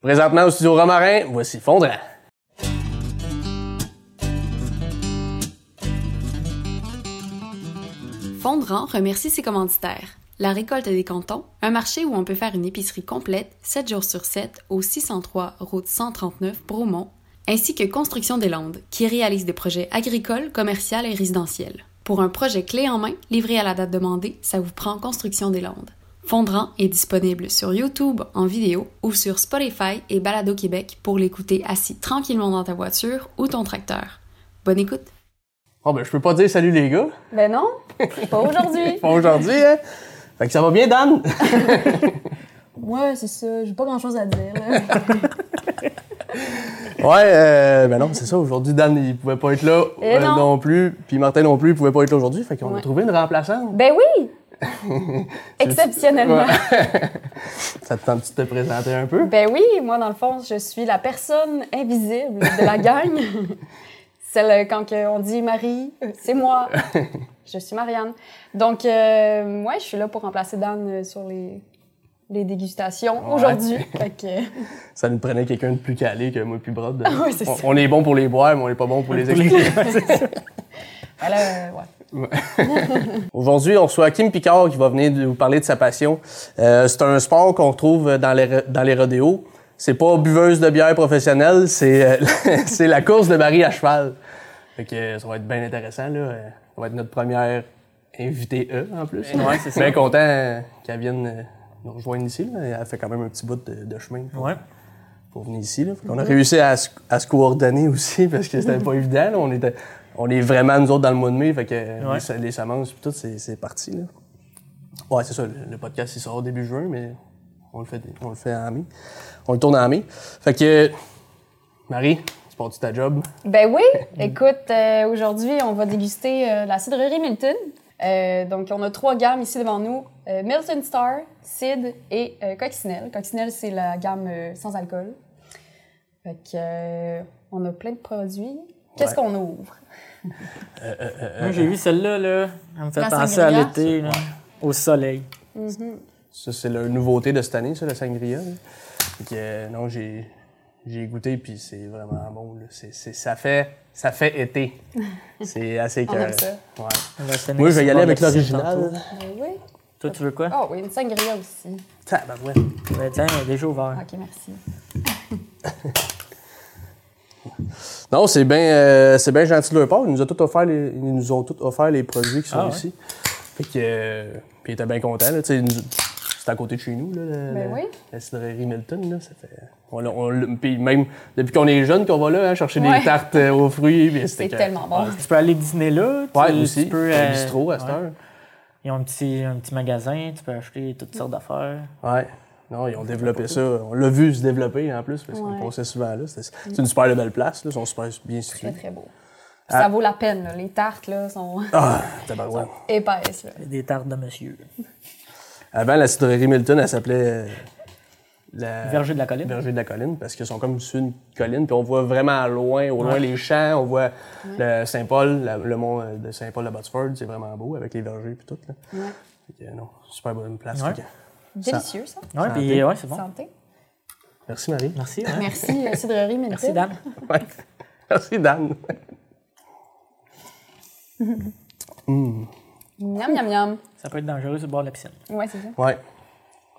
Présentement au studio Romarin, voici Fondrant. Fondrant remercie ses commanditaires. La récolte des cantons, un marché où on peut faire une épicerie complète 7 jours sur 7 au 603 route 139 Bromont, ainsi que Construction des Landes, qui réalise des projets agricoles, commerciaux et résidentiels. Pour un projet clé en main, livré à la date demandée, ça vous prend Construction des Landes. Fondrant est disponible sur YouTube en vidéo ou sur Spotify et Balado Québec pour l'écouter assis tranquillement dans ta voiture ou ton tracteur. Bonne écoute! Bon, ben, je peux pas dire salut les gars. Ben non, pas aujourd'hui. Pas aujourd'hui, hein? Fait que ça va bien, Dan? Ouais, c'est ça. J'ai pas grand chose à dire. là. ouais, euh, ben non, c'est ça. Aujourd'hui, Dan, il pouvait pas être là Et euh, non. plus. Puis Martin non plus, il pouvait pas être là aujourd'hui. Fait qu'on a trouvé une remplaçante. ben oui! Exceptionnellement. Ça te tente de te présenter un peu? Ben oui, moi, dans le fond, je suis la personne invisible de la gang. Celle, euh, quand on dit Marie, euh, c'est moi. Je suis Marianne. Donc, euh, ouais, je suis là pour remplacer Dan euh, sur les, les dégustations Ouais. aujourd'hui. Que, Ça nous prenait quelqu'un de plus calé que moi puis Brod. C'est on, est bon pour les boire, mais on est pas bon pour les expliquer. là, euh, ouais. Aujourd'hui, on reçoit Kim Picard qui va venir nous parler de sa passion. Euh, c'est un sport qu'on retrouve dans les, dans les rodéos. C'est pas buveuse de bière professionnelle, c'est euh, c'est la course de Marie à cheval. Fait que euh, ça va être bien intéressant là. Euh, Ça va être notre première invitée E en plus. Ouais, c'est ça. Bien content euh, qu'elle vienne euh, nous rejoindre ici. là. Elle fait quand même un petit bout de, de chemin pour, Ouais. pour venir ici. Là. On a réussi à, se- à se coordonner aussi parce que c'était pas évident. là. On, était, on est vraiment, nous autres, dans le mois de mai. Fait que Ouais. les, les semences puis tout, c'est, c'est parti. Là. Ouais, c'est ça. Le, le podcast, il sort au début juin, mais on le fait, on le fait en mai. On le tourne en mai. Fait que, Marie, tu pars-tu ta job? Ben oui, écoute, euh, aujourd'hui, on va déguster euh, la cidrerie Milton. Euh, donc, on a trois gammes ici devant nous. Euh, Milton Star, Cidre et euh, Coccinelle. Coccinelle, c'est la gamme euh, sans alcool. Fait que, euh, on a plein de produits. Qu'est-ce Ouais. qu'on ouvre? Moi, j'ai vu celle-là, là. Elle me fait La penser à sangria? l'été, là, au soleil. Ça, c'est la nouveauté de cette année, ça, la sangria. là. Fait que, euh, non, j'ai, j'ai goûté, puis c'est vraiment bon. Là. C'est, c'est- ça, fait, ça fait été. C'est assez On aime écœurant. ça. Ouais. On va se tenir Moi, je vais y aller le avec l'original. tantôt. Ben oui. Toi, tu veux quoi? Oh oui, une sangria aussi. Tabarouette. Ben, tiens, elle est déjà ouvert. OK, merci. Non, c'est bien, euh, c'est bien gentil de leur part. Ils nous, ont tout offert les, ils nous ont tout offert les produits qui sont Ah ouais? ici. Fait que, euh, puis ils étaient bien contents. Là, nous- c'est à côté de chez nous, là, la, Ben oui. la cidrerie Milton. Là, ça fait, on, l'a- on, l'a- puis même depuis qu'on est jeune, qu'on va là hein, chercher Ouais. des tartes euh, aux fruits. puis C'est c'était tellement bon. Tu peux aller dîner là. Tu, Ouais, tu peux, un euh, bistrot à cette ouais. heure. Ils ont un petit, un petit magasin, tu peux acheter toutes sortes d'affaires. Ouais. Non, ils ont développé ça. On l'a vu se développer en plus, parce qu'on Ouais. passait souvent là. C'était- C'est une super belle place. Là. Ils sont super bien Très, situés. très beau. Puis Ah. Ça vaut la peine, là. Les tartes, là, sont Ah, épaisses, là. Des tartes de monsieur. Avant, la cidrerie Milton, elle s'appelait euh, la... Verger de la colline. Berger de la colline parce qu'ils sont comme sur une colline, puis on voit vraiment loin, au loin Ouais. les champs, on voit le Saint-Paul, le mont euh, de Saint-Paul de Botsford, c'est vraiment beau avec les vergers et tout. Là. Ouais. Fait que, non, super bonne place. Délicieux, ça. Ouais, Santé. puis ouais, c'est bon. Santé. Merci Marie. Merci. ouais. Merci, euh, Cidrerie. Merci, Dan. Ouais. Merci Dan. Miam, miam, miam. Ça peut être dangereux sur le bord de la piscine. Ouais, c'est ça. Ouais.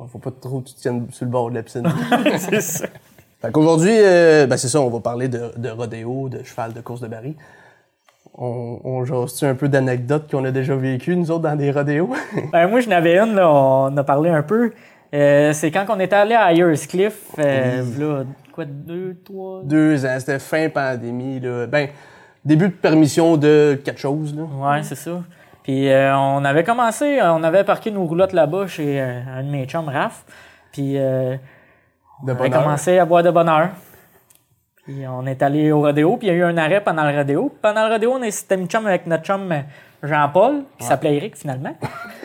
Faut pas trop que tu te tiennes sur le bord de la piscine. c'est ça. Fait qu'aujourd'hui, euh, ben c'est ça, on va parler de, de rodéo, de cheval, de course de baril. On, on jase-tu un peu d'anecdotes qu'on a déjà vécues, nous autres, dans des rodéos? Ben, moi, je n'avais une, là, on a parlé un peu. Euh, c'est quand on était allé à Ayers Cliff, euh, là, quoi, deux, trois? Deux ans, c'était fin pandémie, là. Ben, début de permission de quelque chose, là. Ouais, c'est ça. Puis euh, on avait commencé, on avait parqué nos roulottes là-bas chez euh, un de mes chums, Raph. Puis euh, De on avait bonheur. commencé à boire de bonheur. On est allé au rodéo, puis il y a eu un arrêt pendant le rodéo. Pendant le rodéo, on s'était mis chum avec notre chum euh, Jean-Paul, qui s'appelait Eric finalement.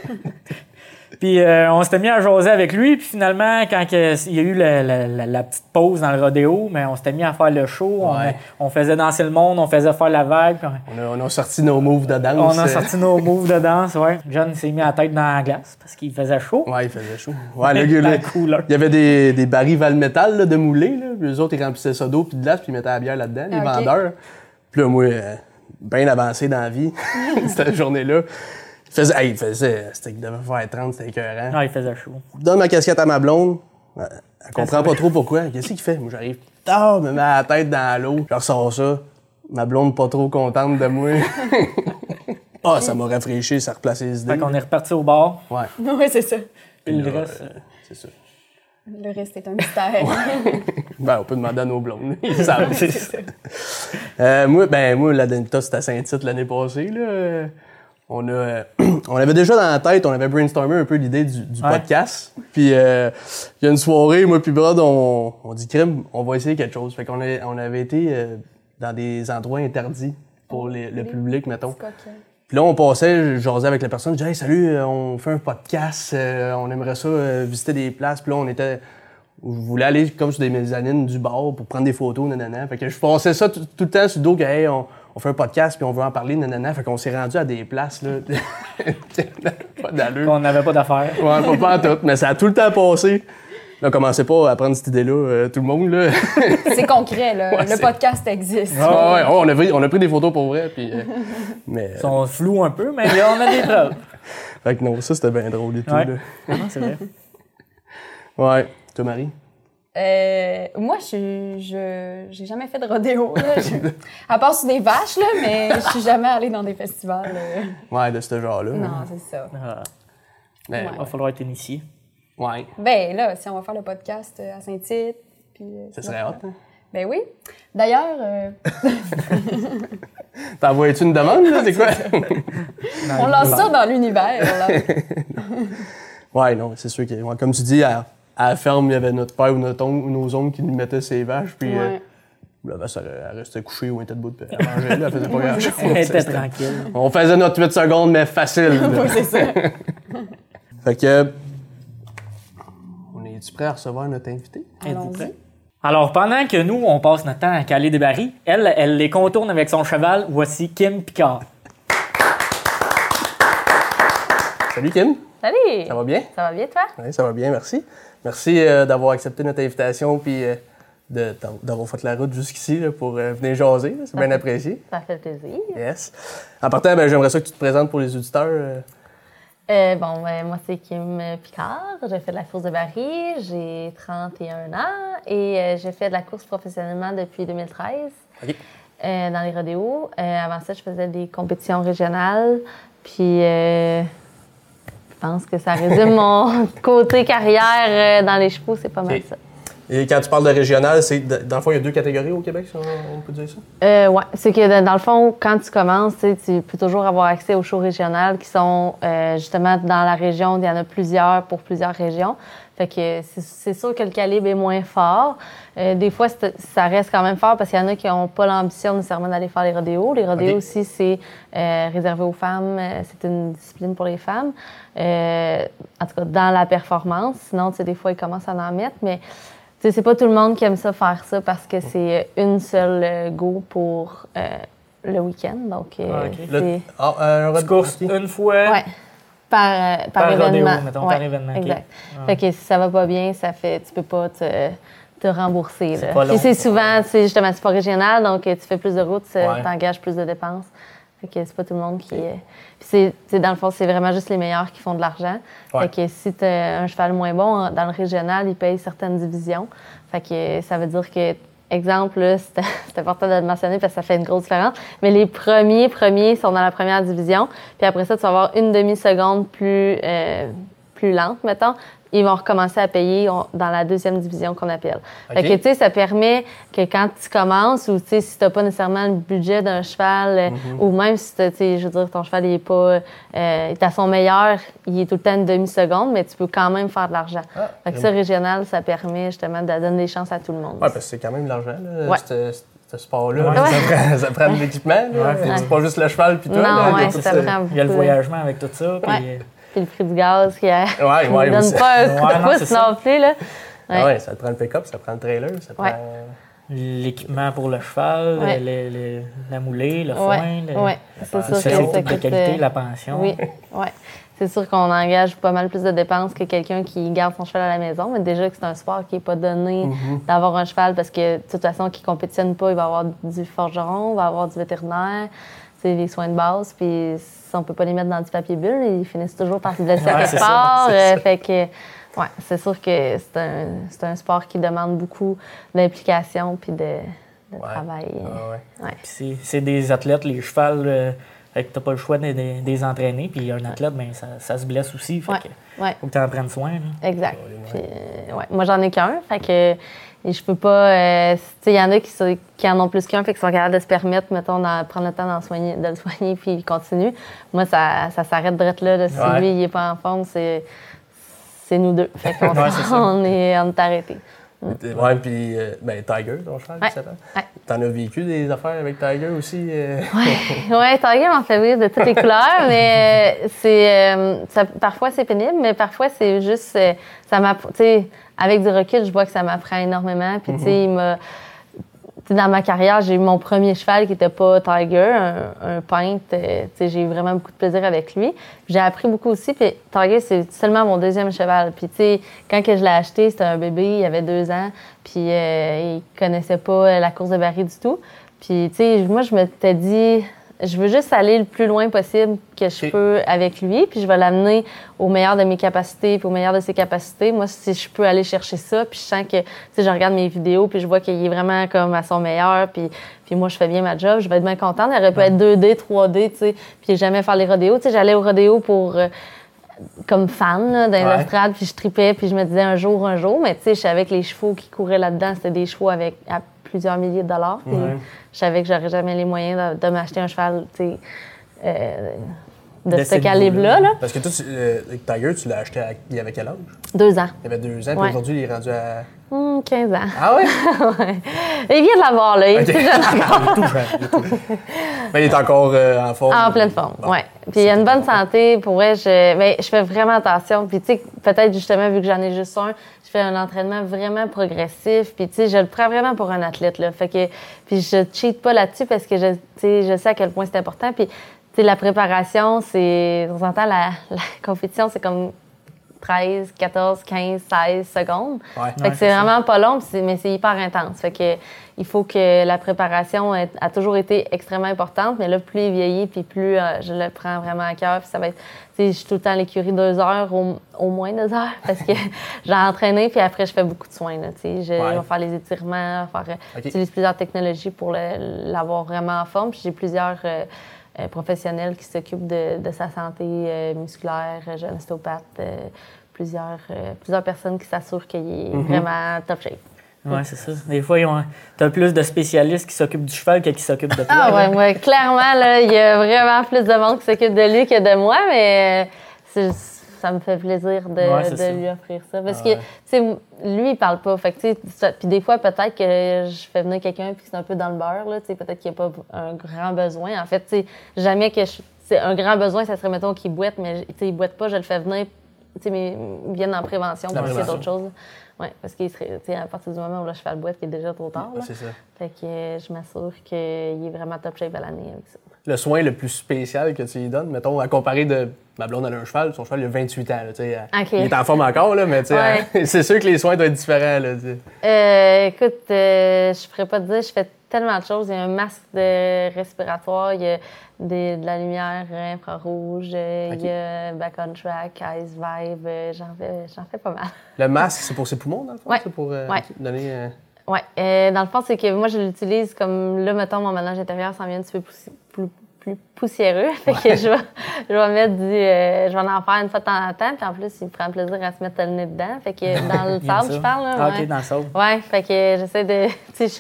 Puis euh, on s'était mis à jaser avec lui. Puis finalement, quand que- il y a eu la, la- la- la petite pause dans le rodéo, mais on s'était mis à faire le show. On- Ouais. On, faisait danser le monde, on faisait faire la vague. On a, on a sorti nos moves de danse. on a sorti nos moves de danse. Ouais. John s'est mis la tête dans la glace parce qu'il faisait chaud. Ouais, il faisait chaud. Ouais, le gars, là, il y avait des, des barils Valmetal là, de moulés. Là. Puis eux autres, ils remplissaient ça d'eau puis de glace, puis ils mettaient la bière là-dedans, les Ah, vendeurs. Puis là, moi, euh, bien avancé dans la vie, cette journée-là. Il faisait, hey, il faisait, c'était qu'il devait faire 30, c'était écœurant. Non, il faisait chaud. Je donne ma casquette à ma blonde. Elle, elle comprend pas trop pourquoi. Qu'est-ce qu'il fait? Moi, j'arrive tard, me met la tête dans l'eau. Je ressors ça. Ma blonde pas trop contente de moi. Ah, ça m'a rafraîchi, ça a replacé les idées. Fait qu'on est reparti au bar. Ouais, oui, c'est ça. Puis le reste. euh, c'est ça. Le reste est un mystère. Ben, on peut demander à nos blondes. Ils savent. Euh, moi, ben, moi, la Denita, c'était à Saint-Tite l'année passée. Là. On, a, euh, on avait déjà dans la tête, on avait brainstormé un peu l'idée du, du Ouais. podcast. Puis, euh, il y a une soirée, moi puis Brad, on, on dit, crime, on va essayer quelque chose. Fait qu'on a- on avait été euh, dans des endroits interdits pour les- le public, mettons. Puis là, on passait, je jasais avec la personne, je disais, hey, salut, euh, on fait un podcast, euh, on aimerait ça euh, visiter des places. Puis là, on était, je voulais aller comme sur des mezzanines du bar pour prendre des photos, nanana. Fait que je passais ça tout, tout le temps sur le dos, que, hey, on, on fait un podcast, puis on veut en parler, nanana. Fait qu'on s'est rendu à des places, là. pas d'allure. On n'avait pas d'affaires. Ouais, pas, pas en tout, mais ça a tout le temps passé. Là, commencez pas à prendre cette idée-là, euh, tout le monde, là. C'est concret, là. Ouais, le podcast existe. Ouais, ouais, ouais, on, a pris, on a pris des photos pour vrai, puis... euh, mais... Ils sont flous un peu, mais là, on a des preuves. Fait que non, ça, c'était bien drôle et tout, Ouais. là. Non, c'est vrai. Ouais. Toi, Marie? Euh, moi, je je j'ai jamais fait de rodéo. Là. Je- à part sur des vaches, là, mais je suis jamais allée dans des festivals. euh. Ouais, de ce genre-là. Non, c'est ça. Ah, Mais, Ouais. Il va falloir être initié. ouais. Ben là, si on va faire le podcast euh, à Saint-Tite, puis... Ça serait hot, hein? Ben oui. D'ailleurs, euh, T'envoies-tu une demande, là? C'est quoi? on lance ça dans l'univers, là. ouais, non, c'est sûr que, comme tu dis, à, à la ferme, il y avait notre père ou notre oncle ou nos oncles qui nous mettaient ses vaches, puis euh, Ouais. la vache, elle, elle restait couchée ou elle était debout, puis elle mangeait, là, elle faisait pas grand-chose. Elle était tranquille. On faisait notre 8 secondes, mais facile. Oui, c'est ça. fait que. On est-tu prêt à recevoir notre invité? Êtes-vous? Allons-y. Alors, pendant que nous, on passe notre temps à caler des barils, elle, elle les contourne avec son cheval. Voici Kim Picard. Salut, Kim. Salut! Ça va bien? Ça va bien, toi? Oui, ça va bien, merci. Merci euh, d'avoir accepté notre invitation puis euh, de- d'avoir fait la route jusqu'ici là, pour euh, venir jaser. C'est bien apprécié. Ça fait plaisir. Yes. En partant, ben, j'aimerais ça que tu te présentes pour les auditeurs. bon, ben, moi, c'est Kim Picard. J'ai fait de la course de baril. J'ai 31 ans et j'ai fait de la course professionnellement depuis 2013 OK. euh, dans les rodéos. Avant ça, je faisais des compétitions régionales. Puis, pense que ça résume mon côté carrière euh, dans les chevaux. C'est pas mal ça. Et quand tu parles de régional, c'est dans le fond, il y a deux catégories au Québec, si on, peut dire ça? Euh, ouais, c'est que dans le fond, quand tu commences, tu peux toujours avoir accès aux shows régionales qui sont euh, justement dans la région. Il y en a plusieurs pour plusieurs régions. Fait que c'est sûr que le calibre est moins fort. Euh, des fois, ça reste quand même fort parce qu'il y en a qui n'ont pas l'ambition nécessairement d'aller faire les rodéos. Les rodéos aussi, c'est euh, réservé aux femmes. Euh, C'est une discipline pour les femmes. Euh, en tout cas, dans la performance. Sinon, tu sais, des fois, ils commencent à en mettre, mais tu sais, c'est pas tout le monde qui aime ça faire ça parce que c'est une seule euh, go pour euh, le week-end. Donc, euh, Ah, Le- ah, un une fois. ouais, par, euh, par, Par rodéo, événement. par événement, ok. Exact. Fait que si ça va pas bien, ça fait, tu peux pas te, te rembourser. C'est là. pas long. Puis c'est souvent, c'est justement, c'est pas régional, donc tu fais plus de routes, tu engages plus de dépenses. Fait que c'est pas tout le monde qui. Puis c'est, dans le fond, c'est vraiment juste les meilleurs qui font de l'argent. Ouais. Fait que si tu un cheval moins bon, dans le régional, ils payent certaines divisions. Fait que ça veut dire que, exemple, là, c'est c'est important de le mentionner parce que ça fait une grosse différence. Mais les premiers premiers sont dans la première division. Puis après ça, tu vas avoir une demi-seconde plus, euh, plus lente, mettons. Ils vont recommencer à payer on- dans la deuxième division qu'on appelle. Fait OK. que, tu sais, ça permet que quand tu commences ou, tu sais, si tu n'as pas nécessairement le budget d'un cheval euh, ou même si, tu sais, je veux dire, ton cheval, il est pas, euh, il est à son meilleur, il est tout le temps une demi-seconde, mais tu peux quand même faire de l'argent. fait que ça, régional, ça permet justement de donner des chances à tout le monde. Ouais, parce que c'est quand même de l'argent, là, Ouais. ce, sport-là. Ouais. Ça, prend, ça prend de l'équipement. Ouais. C'est pas juste le cheval puis toi. Non, là, il y a ouais, tout ça Il y a le voyagement avec tout ça. Puis. Puis le prix du gaz qui ne Ouais, ouais, donne aussi. pas un coup Ouais, de non, pouce plus. Là. Ah Ouais. ouais, ça te prend le pick-up, ça te prend le trailer, ça te Ouais. prend... L'équipement pour le cheval, Ouais. le- le- la moulée, le foin, Ouais, le, ouais. c'est sûr que de qualité, euh, la pension. Oui, ouais. C'est sûr qu'on engage pas mal plus de dépenses que quelqu'un qui garde son cheval à la maison, mais déjà que c'est un sport qui n'est pas donné d'avoir un cheval parce que de toute façon, qui ne compétitionne pas, il va avoir du forgeron, il va avoir du vétérinaire, c'est les soins de base, puis on peut pas les mettre dans du papier bulle, ils finissent toujours par se blesser à quelque part. euh, fait que, ouais, c'est sûr que c'est un, c'est un sport qui demande beaucoup d'implication puis de, de Ouais. travail. Ah ouais. C'est- c'est des athlètes, les chevals, euh, fait que t'as pas le choix de, de- de les entraîner. Puis un athlète, ben, ça, ça se blesse aussi. Fait Ouais, que ouais. faut que tu en prennes soin. là. Exact. Puis, euh, ouais. Moi, j'en ai qu'un. Fait que et je peux pas. euh, tu sais, il y en a qui, se- qui en ont plus qu'un, fait qu'ils sont capables de se permettre, mettons, d'en prendre le temps d'en soigner, de le soigner, puis ils continuent. Moi, ça, ça s'arrête direct là. là. Si Ouais. lui, il est pas en forme, c'est. C'est nous deux. Fait qu'on Ouais, on est, on est arrêtés. Ouais, puis euh, ben, Tiger, ton cheval, Ouais. Ouais. T'en as vécu des affaires avec Tiger aussi? euh? Ouais, Tiger m'en fait rire de toutes les couleurs, mais euh, c'est euh, ça- parfois c'est pénible, mais parfois c'est juste euh, ça m'a tu sais avec du recul, je vois que ça m'apprend énormément puis tu sais il m'a dans ma carrière, j'ai eu mon premier cheval qui n'était pas Tiger, un, un Pint. euh, j'ai eu vraiment beaucoup de plaisir avec lui. J'ai appris beaucoup aussi. Puis Tiger, c'est seulement mon deuxième cheval. Puis tu sais, quand que je l'ai acheté, c'était un bébé, il avait deux ans. Puis euh, il connaissait pas la course de Barry du tout. Puis tu sais, moi, je m'étais dit, je veux juste aller le plus loin possible que je peux avec lui. Puis je vais l'amener au meilleur de mes capacités, puis au meilleur de ses capacités. Moi, si je peux aller chercher ça, puis je sens que, tu sais, je regarde mes vidéos, puis je vois qu'il est vraiment comme à son meilleur, puis, puis moi, je fais bien ma job, je vais être bien contente. Elle aurait pu être 2D, 3D, tu sais, puis jamais faire les rodéos. Tu sais, j'allais au rodéo pour... euh, comme fan les Ouais. puis je tripais, puis je me disais un jour, un jour. Mais tu sais, je savais que les chevaux qui couraient là-dedans, c'était des chevaux avec à plusieurs milliers de dollars. puis Ouais. Je savais que j'aurais jamais les moyens de, de m'acheter un cheval, tu euh, de, De ce calibre-là. Là. Parce que toi, euh, Tiger, tu l'as acheté à... il y avait quel âge? Deux ans. Il avait deux ans, puis Ouais. aujourd'hui, il est rendu à... Hum, 15 ans. Ah ouais? Ouais. Il vient de l'avoir, là. Il est jeune, il est tout jeune. Mais il est encore euh, en forme. En pleine forme, Bon. oui. Puis il y a une bonne santé. Pour vrai, je, mais je fais vraiment attention. Puis tu sais, peut-être justement, vu que j'en ai juste un, fais un entraînement vraiment progressif. Puis tu sais, je le prends vraiment pour un athlète, là. Fait que, puis je cheat pas là-dessus parce que je, je sais à quel point c'est important. Puis tu sais, la préparation, c'est, on s'entend, la, la compétition, c'est comme 13, 14, 15, 16 secondes. Ouais. Fait Ouais, que c'est ça. vraiment pas long, mais c'est hyper intense. Fait que il faut que la préparation ait- a toujours été extrêmement importante, mais là, plus il vieillit, puis plus euh, je le prends vraiment à cœur. Puis ça va être, tu sais, je suis tout le temps à l'écurie deux heures, au, au moins deux heures, parce que j'ai entraîné, puis après, je fais beaucoup de soins. Là, tu sais. je Ouais. vais faire les étirements, faire, euh, j'utilise plusieurs technologies pour l'avoir vraiment en forme. Puis j'ai plusieurs euh, euh, professionnels qui s'occupent de, de sa santé musculaire, un ostéopathe, plusieurs, plusieurs personnes qui s'assurent qu'il est Mhm. vraiment top shape. Ouais, c'est ça. Des fois, ils ont- t'as plus de spécialistes qui s'occupent du cheval que qui s'occupent de toi. Ah ouais, ouais, clairement, là, il y a vraiment plus de monde qui s'occupe de lui que de moi, mais euh, c'est- ça me fait plaisir de, Ouais, lui offrir ça. Parce Ah ouais. que, tu sais, lui, il parle pas. Fait que, tu sais, ça- puis des fois, peut-être que je fais venir quelqu'un puis c'est un peu dans le beurre, là, tu sais, peut-être qu'il n'y a pas un grand besoin. En fait, tu sais, jamais que je- c'est un grand besoin, ça serait, mettons, qu'il boite, mais, tu sais, il boite pas, je le fais venir, mais ils viennent en prévention pour essayer d'autres choses. Oui, parce qu'il serait, tu sais, à partir du moment où le cheval boite, il est déjà trop tard. Là. c'est ça. Fait que euh, je m'assure qu'il est vraiment top shape à l'année avec ça. Le soin le plus spécial que tu lui donnes, mettons, à comparer de ma blonde, elle a un cheval, son cheval, il a 28 ans. là. Il est en forme encore, là, mais Ouais. c'est sûr que les soins doivent être différents. Là. Euh, écoute, euh, je pourrais pas te dire, je fais tellement de choses. Il y a un masque de respiratoire, il y a des- de la lumière infrarouge, euh, il y a back on track, ice vibe, j'en fais, j'en fais pas mal. Le masque, c'est pour ses poumons, dans le fond? Ouais. Pour euh, Ouais. donner. euh, dans le fond, c'est que moi, je l'utilise comme là, mettons, mon ménage intérieur s'en vient un petit peu plus, plus poussiéreux. Fait que je vais, je vais mettre du. euh, je vais en faire une fois de temps en temps. Puis en plus, il prend plaisir à se mettre le nez dedans. Fait que dans le sable, je parle, là. Ah, ouais. OK, dans le sable. Ouais, fait que j'essaie de.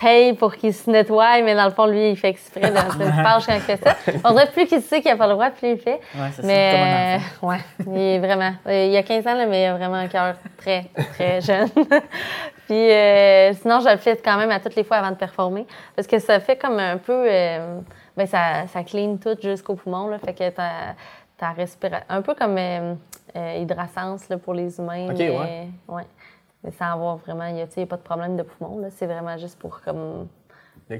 paye pour qu'il se nettoie, mais dans le fond, lui, il fait exprès de se fâche quand il fait ça. On dirait plus qu'il sait qu'il n'a pas le droit, plus il fait. Ouais, ça, mais, comme un euh, ouais, il est vraiment. euh, Il a 15 ans, là, mais il a vraiment un cœur très, très jeune. Puis euh, sinon, je le fais quand même à toutes les fois avant de performer. Parce que ça fait comme un peu. euh, ben, ça, ça clean tout jusqu'au poumon, là. Fait que t'as- ta respiration. Un peu comme euh, euh, là, pour les humains. Ok, mais, ouais. ouais. Mais sans avoir vraiment, il n'y a, pas de problème de poumon. là. C'est vraiment juste pour comme.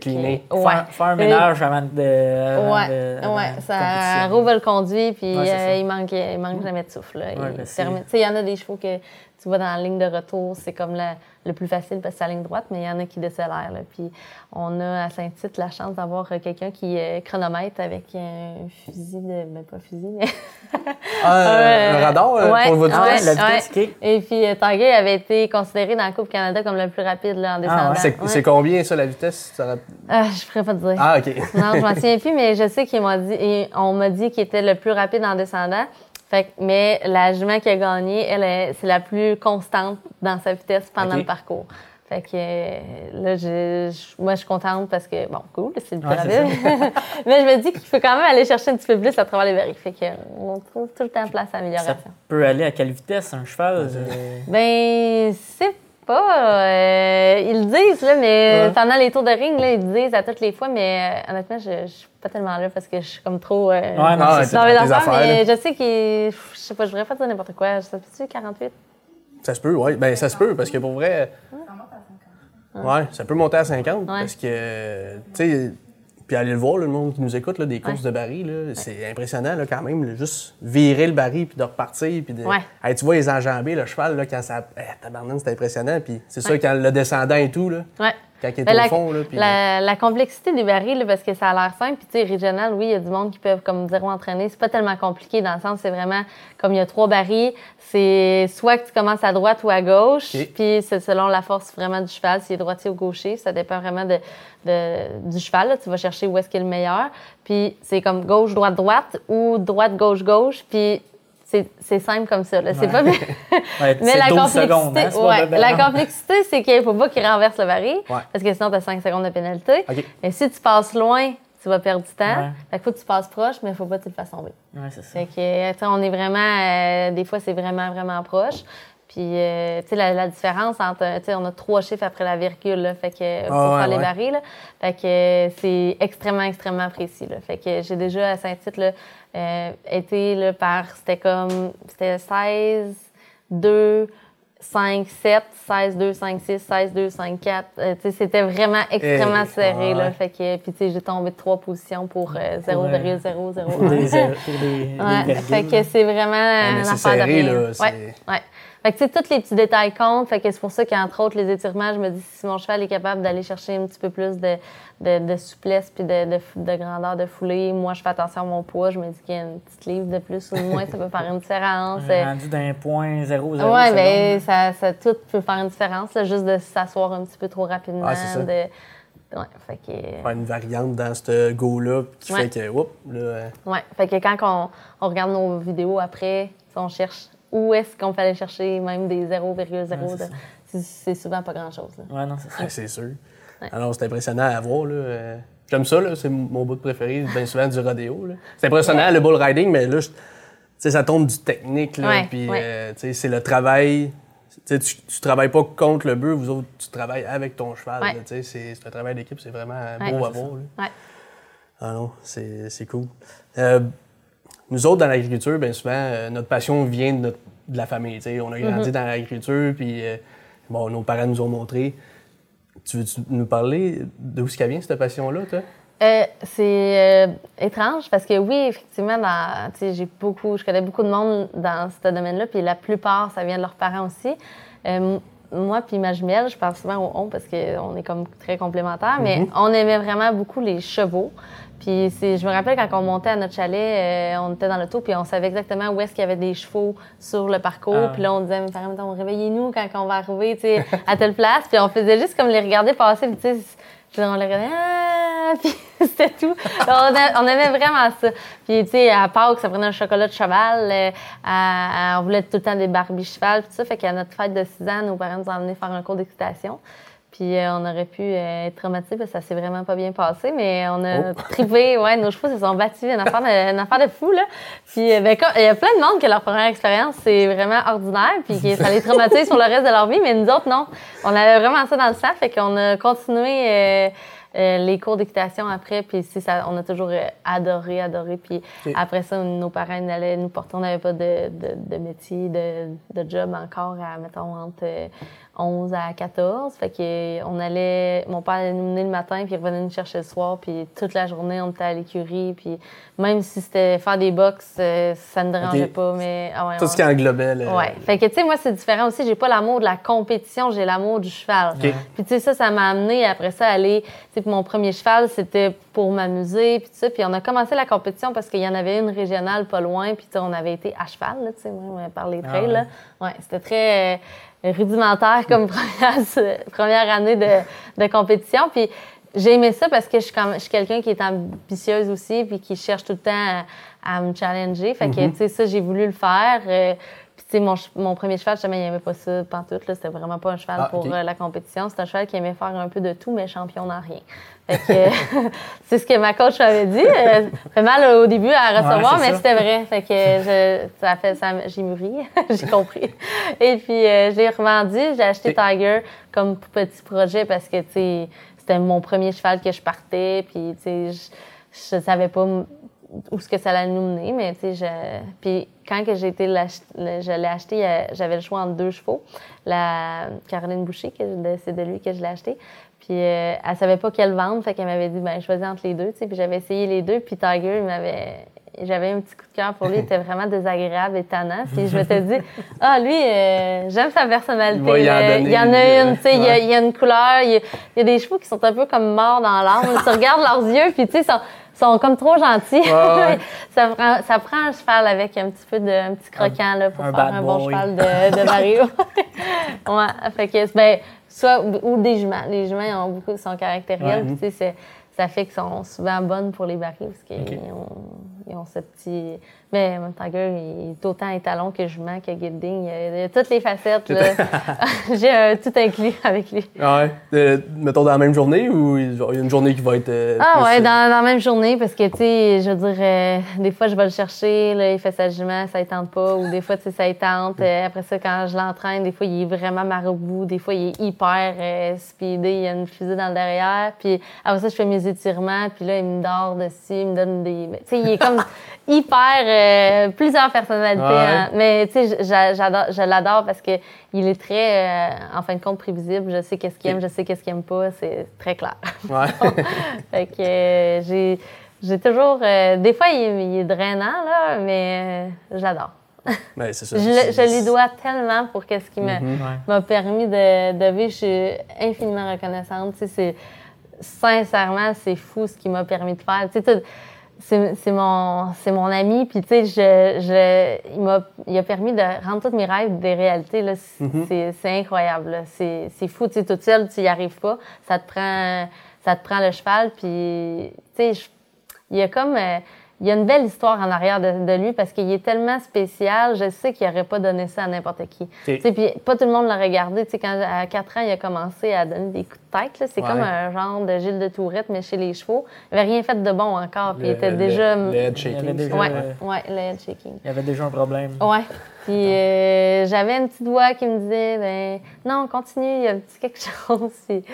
Cleaner. Ouais. Faire, faire un ménage avant de. avant Ouais, de- avant ouais, de ça rouvre le conduit, puis Ouais, euh, il manque, il manque jamais de souffle. là. Ouais, Il ben, il y en a des chevaux que tu vois dans la ligne de retour, c'est comme la- le plus facile parce que c'est la ligne droite, mais il y en a qui décélèrent. là. Puis on a à Saint-Tite la chance d'avoir euh, quelqu'un qui euh, chronomètre avec un fusil de. Ben, pas fusil, mais. Ah, un radar euh, Ouais, pour votre ouais, vitesse? la vitesse ouais. Et puis euh, Tanguay avait été considéré dans la Coupe Canada comme le plus rapide là, en descendant. ouais. C'est combien, ça, la vitesse? Ça Ah, je pourrais pas te dire. Ah, OK. Non, je m'en souviens plus, mais je sais qu'ils m'ont dit, on m'a dit qu'il était le plus rapide en descendant. Fait que- mais la jument qui a gagné, elle, est- c'est la plus constante dans sa vitesse pendant le parcours. Fait que euh, là, je, je- moi, je suis contente parce que, bon, cool, c'est le plus Ouais, mais je me dis qu'il faut quand même aller chercher un petit peu plus à travers les barils. Fait que, euh, on trouve tout le temps place à Ça amélioration. peut aller à quelle vitesse un cheval? euh, Ben, c'est pas. euh, ils le disent, là, mais Ouais. pendant les tours de ring, là, ils le disent à toutes les fois, mais euh, honnêtement, je, je suis pas tellement là parce que je suis comme trop. euh, Ouais, non, c'est c'est dans mes affaires, affaires, mais je sais qu'il. Je sais pas, je voudrais pas dire n'importe quoi. Je sais pas, 48? Ça se peut, oui. Ben, ça se peut, parce que pour vrai. Ouais, ça peut monter à 50 parce que, tu sais, puis allez le voir, là, le monde qui nous écoute, là, des courses de baril, c'est impressionnant là, quand même, juste virer le baril puis de repartir. Puis de... Ouais. Hey, tu vois les enjambées, le cheval, là, quand ça. Tabarnane, c'est impressionnant. Puis c'est ça, quand le descendant et tout, là, Ouais. Quand il est Ben, au la, fond, là. Puis... la, la complexité des barils, parce que ça a l'air simple, puis tu sais, régional, oui, il y a du monde qui peuvent comme zéro entraîner. C'est pas tellement compliqué dans le sens, c'est vraiment comme il y a trois barils, c'est soit que tu commences à droite ou à gauche, puis c'est selon la force vraiment du cheval, s'il est droitier ou gaucher, ça dépend vraiment de, de- du cheval. là. Tu vas chercher où est-ce qu'il est le meilleur. Puis c'est comme gauche, droite, droite ou droite, gauche, gauche, puis c'est simple comme ça. là. C'est pas Ouais, Mais c'est la 12 complexité, secondes, hein, pas la complexité, c'est qu'il faut pas qu'il renverse le baril, parce que sinon, tu as 5 secondes de pénalité. OK. Mais si tu passes loin, tu vas perdre du temps. Fait qu'il faut que tu passes proche, mais il faut pas que tu le fasses tomber. C'est ça. Fait que, euh, on est vraiment, euh, des fois, c'est vraiment, vraiment proche. Puis, euh, tu sais, la, la différence entre, tu sais, on a trois chiffres après la virgule, là, fait que, pour Ah ouais, faire les barils, là. Fait que euh, c'est extrêmement, extrêmement précis, là. Fait que j'ai déjà, à Saint-Tite, euh, été, là, par, c'était comme, c'était 16, 2, 5, 7, 16, 2, 5, 6, 16, 2, 5, 4. Euh, tu sais, c'était vraiment extrêmement Eh, serré, là. ouais. Fait que, puis, tu sais, j'ai tombé de trois positions pour euh, Pour, euh, 0,001. Pour des, euh, pour des, des Ouais, fait que c'est vraiment mais une c'est serré, là, c'est- Ouais, ouais. Fait que tu sais, tous les petits détails comptent. Fait que c'est pour ça qu'entre autres, les étirements, je me dis si mon cheval est capable d'aller chercher un petit peu plus de, de, de souplesse puis de, de, grandeur de foulée, moi, je fais attention à mon poids. Je me dis qu'il y a une petite livre de plus ou de moins, ça peut faire une différence. Rendu d'un point 0, 0 Ouais, mais ça, ça tout peut faire une différence, là, juste de s'asseoir un petit peu trop rapidement. Ah, c'est ça. de... Ouais, fait que... Faire une variante dans ce go-là qui Ouais. fait que, oups, là. euh, Ouais, fait que quand on, on regarde nos vidéos après, on cherche où est-ce qu'on fallait chercher même des 0,0. Ouais, c'est souvent pas grand-chose. Ouais, non, c'est ça. Ouais, c'est sûr. Alors, c'est impressionnant à voir. Là. J'aime ça, là. c'est mon bout préféré, bien souvent du rodéo. là. C'est impressionnant, le bull riding, mais là, je- tu sais, ça tombe du technique. Là, Ouais, puis, ouais. euh, tu sais, c'est le travail. Tu, sais, tu, tu travailles pas contre le bœuf, vous autres, tu travailles avec ton cheval. Ouais. là, tu sais, C'est c'est un travail d'équipe, c'est vraiment Ouais, beau à voir. là. Ouais. Ah non, c'est c'est cool. Euh, nous autres, dans l'agriculture, bien souvent, euh, notre passion vient de, notre- de la famille. tu. On a grandi Mm-hmm. dans l'agriculture, puis euh, bon, nos parents nous ont montré. Tu veux nous parler d'où ce vient cette passion-là, toi? Euh, c'est étrange parce que oui, effectivement, tu j'ai beaucoup, je connais beaucoup de monde dans ce domaine-là, puis la plupart, ça vient de leurs parents aussi. Moi puis ma jumelle, je parle souvent au on parce qu'on est comme très complémentaires, mais on aimait vraiment beaucoup les chevaux. Puis c'est, je me rappelle quand on montait à notre chalet, euh, on était dans l'auto, puis on savait exactement où est-ce qu'il y avait des chevaux sur le parcours. Ah. Puis là, on disait, mettons, réveillez-nous quand on va arriver, tu sais, à telle place. Puis on faisait juste comme les regarder passer, puis tu sais, puis on les regardait, ah, puis c'était tout. on, a- on aimait vraiment ça. Puis, tu sais, à Pâques, ça prenait un chocolat de cheval. euh, à- à- on voulait tout le temps des Barbie cheval, puis tout ça. Fait qu'à notre fête de 6 ans, nos parents nous ont emmenés faire un cours d'excitation. Puis euh, on aurait pu euh, être traumatisés parce que ça s'est vraiment pas bien passé, mais on a Oh. trippé, ouais, nos chevaux se sont battus, une affaire de, une affaire de fou, là. Puis euh, ben, comme- il y a plein de monde que leur première expérience, c'est vraiment ordinaire, puis que ça les traumatise sur le reste de leur vie, mais nous autres, non. On avait vraiment ça dans le sang, fait qu'on a continué euh, euh, les cours d'équitation après, puis c'est ça, on a toujours euh, adoré, adoré. Puis après ça, nos parents ils allaient nous porter, on n'avait pas de, de, de métier, de, de job encore à, mettons, entre euh, 11 à 14. Fait que euh, on allait, mon père allait nous mener le matin, puis il revenait nous chercher le soir, puis toute la journée, on était à l'écurie, puis même si c'était faire des box, euh, ça ne dérangeait pas, mais ah ouais, Tout on- ce qui englobait. le- Ouais. Fait que, tu sais, moi, c'est différent aussi. J'ai pas l'amour de la compétition, j'ai l'amour du cheval. OK. Puis, tu sais, ça, ça m'a amené après ça à aller. Puis mon premier cheval, c'était pour m'amuser, puis tout ça. Puis, on a commencé la compétition parce qu'il y en avait une régionale pas loin, puis, on avait été à cheval, là, tu sais, ouais, par les trails, ouais. là. Ouais, c'était très euh, rudimentaire comme première, première année de, de compétition. Puis, j'ai aimé ça parce que je suis, comme, je suis quelqu'un qui est ambitieuse aussi, puis qui cherche tout le temps à, à me challenger. Fait que, tu sais, ça, j'ai voulu le faire. Euh, sais, mon, mon premier cheval, jamais, il aimait pas ça, pantoute, là. C'était vraiment pas un cheval Ah, pour euh, la compétition. C'est un cheval qui aimait faire un peu de tout, mais champion dans rien. Fait que, c'est ce que ma coach m'avait dit. Euh, fait mal au début à recevoir, mais ça. c'était vrai. Fait que je, ça fait, ça, j'ai mûri, j'ai compris. Et puis, euh, je l'ai revendu. J'ai acheté. Tiger comme petit projet parce que, tu sais, c'était mon premier cheval que je partais. Puis, tu sais, je, je savais pas où ce que ça allait nous mener, mais tu sais, je... Puis quand que j'ai été l'ach- le- je l'ai acheté, euh, j'avais le choix entre deux chevaux. La Caroline Boucher, que je- c'est de lui que je l'ai acheté. Puis euh, elle savait pas quelle vendre, fait qu'elle m'avait dit, ben choisis entre les deux, tu sais. Puis j'avais essayé les deux, puis Tiger, il m'avait... J'avais un petit coup de cœur pour lui, il était vraiment désagréable et tannant. Puis je m'étais dit, ah, lui, euh, j'aime sa personnalité. Il y en il y a là. une, tu sais, il y a- Ouais. il y a une couleur, il y a, il y a des chevaux qui sont un peu comme morts dans l'âme. tu regardes leurs yeux, puis tu sais, sont, comme trop gentils. ouais. ça, prend, ça prend un cheval avec un petit peu de un petit croquant là, pour un faire un bon boy. cheval de, de Mario. ouais, fait que, ben, soit, ou des juments. Les juments ont beaucoup, sont caractériels, puis tu sais, c'est- ça fait qu'ils sont souvent bonnes pour les barils parce qu'ils ont, ont ce petit. Mais mon Tiger, il est autant étalon que jument que guiding. Il y a, toutes les facettes. J'ai tout inclus avec lui. Ah ouais? Euh, mettons dans la même journée ou il y a une journée qui va être. euh, Ah ouais, dans, dans la même journée, parce que, tu sais, je veux dire, euh, des fois, je vais le chercher, là, il fait sa jument, ça ne tente pas, ou des fois, tu sais, ça tente. Euh, après ça, quand je l'entraîne, des fois, il est vraiment marabout, des fois, il est hyper speedé, il y a une fusée dans le derrière, puis après ça, je fais mes étirements, puis là, il me dort dessus, il me donne des... Tu sais, il est comme hyper... euh, plusieurs personnalités, Ouais. hein. mais, tu sais, j'a- j'adore, je l'adore parce que il est très, euh, en fin de compte, prévisible. Je sais qu'est-ce qu'il aime, je sais qu'est-ce qu'il aime pas, c'est très clair. Ouais. fait que euh, j'ai, j'ai toujours. euh, des fois, il, est- il est drainant, là, mais euh, j'adore. Ben, c'est ça. Je, le- je lui dois tellement pour qu'est-ce qui Ouais. m'a permis de, de vivre. Je suis infiniment reconnaissante. Tu sais, c'est, sincèrement, c'est fou ce qu'il m'a permis de faire. Tu sais, c'est, c'est mon, c'est mon ami, puis tu sais, je, je, il, m'a, il a permis de rendre tous mes rêves des réalités. Là. C'est, c'est, c'est incroyable. là. C'est, c'est fou. Tu sais, toute seule, tu n'y arrives pas. Ça te prend, ça te prend le cheval, puis tu sais, je- il y a comme euh, il y a une belle histoire en arrière de, de lui parce qu'il est tellement spécial. Je sais qu'il n'aurait pas donné ça à n'importe qui. Tu sais, Puis pas tout le monde l'a regardé. Tu sais, quand à 4 ans, il a commencé à donner des coups de tête. là. C'est Ouais. comme un genre de Gilles de Tourette, mais chez les chevaux. Il n'avait rien fait de bon encore. Puis il était Le- déjà. Le, le head shaking. déjà- Ouais, euh, ouais, le head shaking. Il y avait déjà un problème. Ouais. Puis euh, j'avais une petite voix qui me disait, ben non, continue, il y a un petit quelque chose. Puis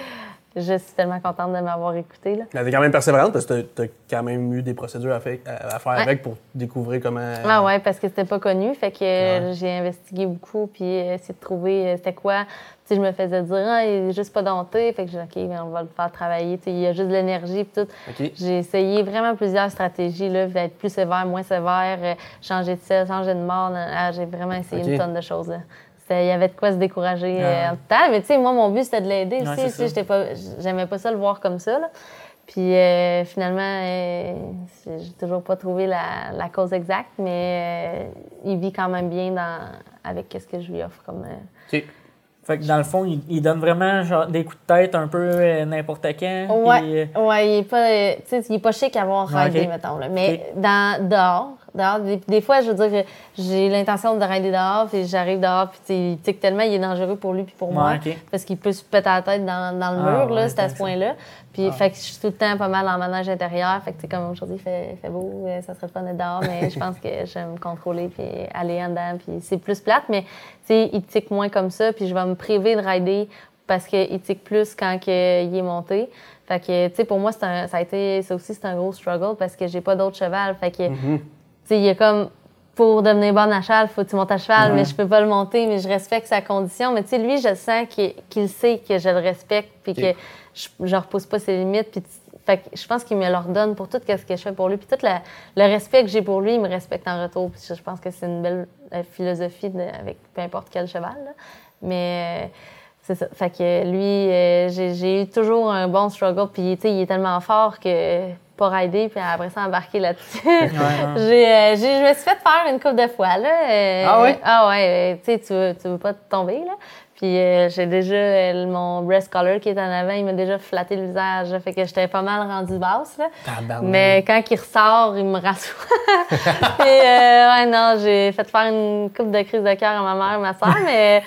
je suis tellement contente de m'avoir écoutée. Là. Mais t'es quand même persévérante parce que t'as- t'as quand même eu des procédures à, fait- à- à faire Ouais. avec pour découvrir comment. Ah ouais, parce que c'était pas connu. Fait que euh, j'ai investigué beaucoup, puis euh, essayé de trouver euh, c'était quoi. Tu sais, je me faisais dire, ah, il est juste pas dompté. Fait que j'ai dit, OK, on va le faire travailler. Tu il y a juste de l'énergie, puis tout. J'ai essayé vraiment plusieurs stratégies, là, être plus sévère, moins sévère, changer de sel, changer de mort. Ah, j'ai vraiment essayé une tonne de choses. là. Il y avait de quoi se décourager euh, Ouais. en tout temps. Mais tu sais, moi, mon but, c'était de l'aider Ouais, aussi. Tu sais, pas, j'aimais pas ça le voir comme ça. là. Puis euh, finalement, euh, j'ai toujours pas trouvé la, la cause exacte, mais euh, il vit quand même bien dans, avec ce que je lui offre comme. euh, OK. Fait que dans le fond, il, il donne vraiment genre, des coups de tête un peu euh, n'importe quand. Ouais, puis, euh, ouais, il est pas, euh, tu sais, il est pas chic à avoir Ah, raidé, ok. mettons, là. Mais dans, dehors, dehors, des, des fois, je veux dire, que j'ai l'intention de raider dehors, puis j'arrive dehors, puis il tique tellement, il est dangereux pour lui puis pour moi. Parce qu'il peut se péter la tête dans, dans le Ah, mur, là, c'est à ce point-là. Puis, fait que je suis tout le temps pas mal en manège intérieur. Fait que, tu comme aujourd'hui, il fait, fait beau, euh, ça serait fun d'être dehors, mais je pense que j'aime me contrôler puis aller en dedans. Puis c'est plus plate, mais, tu sais, il tique moins comme ça, puis je vais me priver de rider parce qu'il tique plus quand que il est monté. Fait que, tu sais, pour moi, c'est un- ça a été, ça aussi, c'est un gros struggle parce que j'ai pas d'autre cheval. Fait que, sais, il y a comme, pour devenir bonne à cheval, faut que tu montes à cheval, mais je peux pas le monter, mais je respecte sa condition. Mais tu sais, lui, je sens qu'il sait que je le respecte, puis que je, je repousse pas ses limites. Puis, fait que je pense qu'il me leur donne pour tout ce que je fais pour lui. Puis tout la- le respect que j'ai pour lui, il me respecte en retour. Puis je, pense que c'est une belle euh, philosophie de- avec peu importe quel cheval. là. Mais euh, c'est ça. Fait que lui, euh, j'ai j'ai eu toujours un bon struggle. Puis tu sais, il est tellement fort que pas rider, puis après ça, embarquer là-dessus. J'ai, euh, j'ai- je me suis fait faire une couple de fois. Là. Euh, Ah oui? Ah ouais, euh, tu sais, tu veux, tu veux pas te tomber, là. Puis euh, j'ai déjà, euh, mon breast collar qui est en avant, il m'a déjà flatté le visage. là. Fait que j'étais pas mal rendue basse, là. Mais quand il ressort, il me rassoit. Puis, euh, ouais, non, j'ai fait faire une coupe de crise de cœur à ma mère et ma soeur, mais.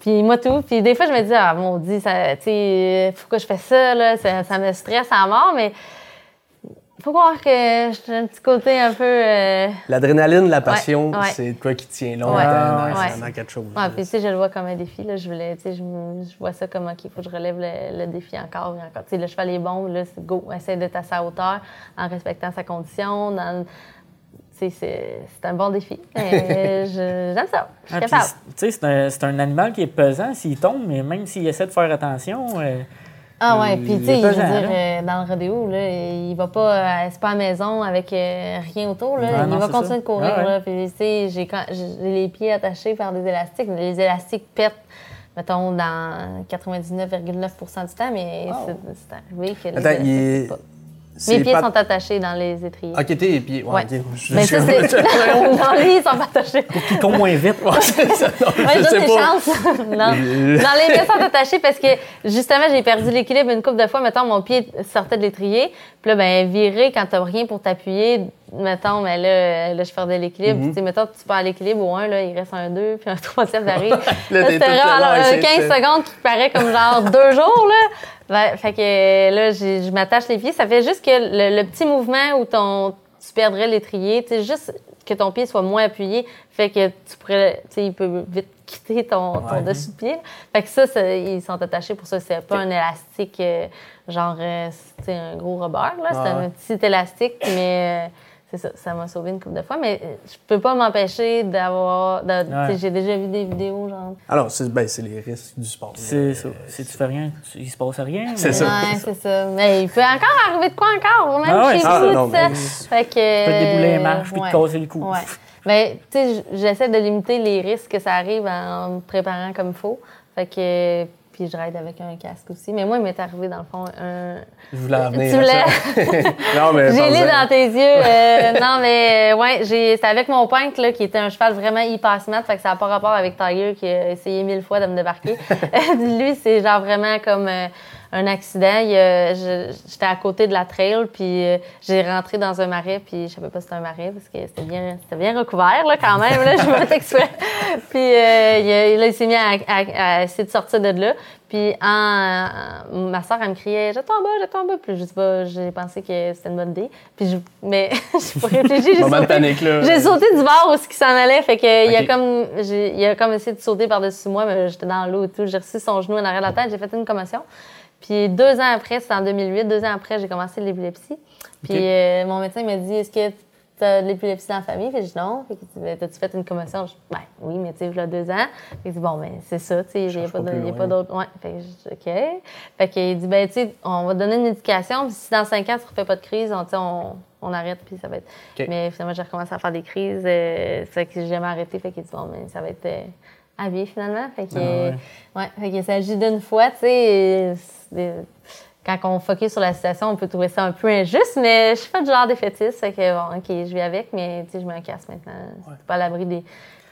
Puis moi tout. Puis des fois, je me dis, ah, mon Dieu, ça, tu sais, pourquoi je fais ça, là? Ça, ça me stresse à mort, mais. Faut croire que j'ai un petit côté un peu. euh, L'adrénaline, la passion, Ouais, ouais. c'est quoi qui tient longtemps Ouais, dans, ouais. dans quelque chose. Ouais, puis tu sais, je le vois comme un défi. Là. Je, voulais, tu sais, je, vois ça comme, OK, il faut que je relève le, le défi encore et encore. Tu sais, le cheval est bon, là, c'est go. Essaye d'être à sa hauteur en respectant sa condition. Dans, c'est un bon défi. Je- J'aime ça. Je suis Ah, capable. tu sais, c'est un, c'est un animal qui est pesant s'il tombe, mais même s'il essaie de faire attention, euh, Ah ouais, il puis tu sais, je veux dire, euh, dans le rodéo, là, il va pas, euh, c'est pas à la maison avec euh, rien autour, là. Ah il non, va continuer ça. de courir, Ah ouais. là. Puis tu sais, j'ai les pieds attachés par des élastiques, mais les élastiques pètent, mettons, dans 99,9% du temps, mais c'est c'est arrivé que les Attends, élastiques il pas. Mes pieds sont attachés dans les étriers. Ok, tes pieds. Ouais, Ouais. ok. Je- Mais je- ça, c'est... non, lui, ils sont attachés. il tombe moins vite. Ouais, ça, non, Ouais, je sais pas. non. Dans les pieds sont attachés parce que justement, j'ai perdu l'équilibre une couple de fois. Mettons, mon pied sortait de l'étrier. Puis là, ben, virer quand t'as rien pour t'appuyer. Mettons, mais là, là, je perdais l'équilibre. Mhm. Puis, tu sais, mettons, tu perds l'équilibre au 1, là, il reste un 2, puis un troisième arrive. Là, Là, c'était toute vraiment là, là, c'est- 15 c'est- secondes qui paraît comme genre deux jours, là. Ben, fait que là, je m'attache les pieds. Ça fait juste que le, le petit mouvement où ton, tu perdrais l'étrier, tu sais, juste que ton pied soit moins appuyé, fait que tu pourrais, tu sais, il peut vite quitter ton, ton Ouais. dessus de pied. Fait que ça, ça, ils sont attachés pour ça. C'est pas un élastique, euh, genre, euh, c'est un gros rubber, là. C'est Ouais. un petit élastique, mais euh, c'est ça, ça m'a sauvé une couple de fois. Mais euh, je peux pas m'empêcher d'avoir. Ouais. J'ai déjà vu des vidéos, genre. Alors, c'est ben, c'est les risques du sport. C'est ça. Si tu fais rien, tu- il se passe rien. C'est mais- ça. Ouais, c'est ça. Mais il peut encore arriver de quoi encore, même Ah ouais, chez c'est ça. vous, Ah, non, tout ça. mais- Fait que. Tu peux te débouler les marches puis ouais. te casser le cou. Ouais. Mais, tu sais, j'essaie de limiter les risques que ça arrive en me préparant comme il faut. Fait que. Puis je ride avec un casque aussi. Mais moi, il m'est arrivé, dans le fond, un. Je voulais en venir. Tu voulais? non, mais. J'ai lu dans tes yeux. euh, non, mais euh, ouais, j'ai- c'était avec mon punk, là, qui était un cheval vraiment hyper smart. Fait que ça n'a pas rapport avec Tiger, qui a essayé mille fois de me débarquer. Lui, c'est genre vraiment comme euh, un accident. Je- J'étais à côté de la trail, puis euh, j'ai rentré dans un marais, puis je savais pas si c'était un marais, parce que c'était bien, recouvert, là, quand même. Là, je me exprès. Puis euh, il, a- là, il s'est mis à, à- à essayer de sortir de là. Puis en, en- ma soeur, elle me criait bas, jette en bas. Puis je sais pas, j'ai pensé que c'était une bonne idée. Puis je, mais j'ai pas réfléchi. J'ai sauté, j'ai sauté du bord où ce qui s'en allait. Fait que il, a comme, il a comme essayé de sauter par-dessus moi, mais j'étais dans l'eau et tout. J'ai reçu son genou en arrière de la tête. J'ai fait une commotion. Puis deux ans après, c'était en 2008, deux ans après, j'ai commencé l'épilepsie. Puis euh, mon médecin m'a dit Est-ce que tu as de l'épilepsie dans la famille? Que j'ai dit non. Tu- T'as-tu fait une commotion? Je dis, Ben oui, mais tu sais, il y a deux ans. Fait que dit Bon, ben c'est ça, tu sais, il n'y a pas il d'autre. Ouais. Fait que j'ai dit OK. Fait qu'il dit Ben tu sais, on va te donner une éducation. Puis si dans cinq ans, tu ne refais pas de crise, on, on, on arrête, puis ça va être. Mais finalement, j'ai recommencé à faire des crises. Euh, fait que j'ai jamais arrêté. Fait qu'il dit Bon, ben ça va être. euh, à vie finalement. Fait que, Ah ouais. fait qu'il s'agit d'une fois, tu sais. Quand on focus sur la situation, on peut trouver ça un peu injuste, mais je suis pas du genre défaitiste. Fait que, bon, OK, je vis avec, mais tu sais, je me casse maintenant. C'est pas à l'abri des...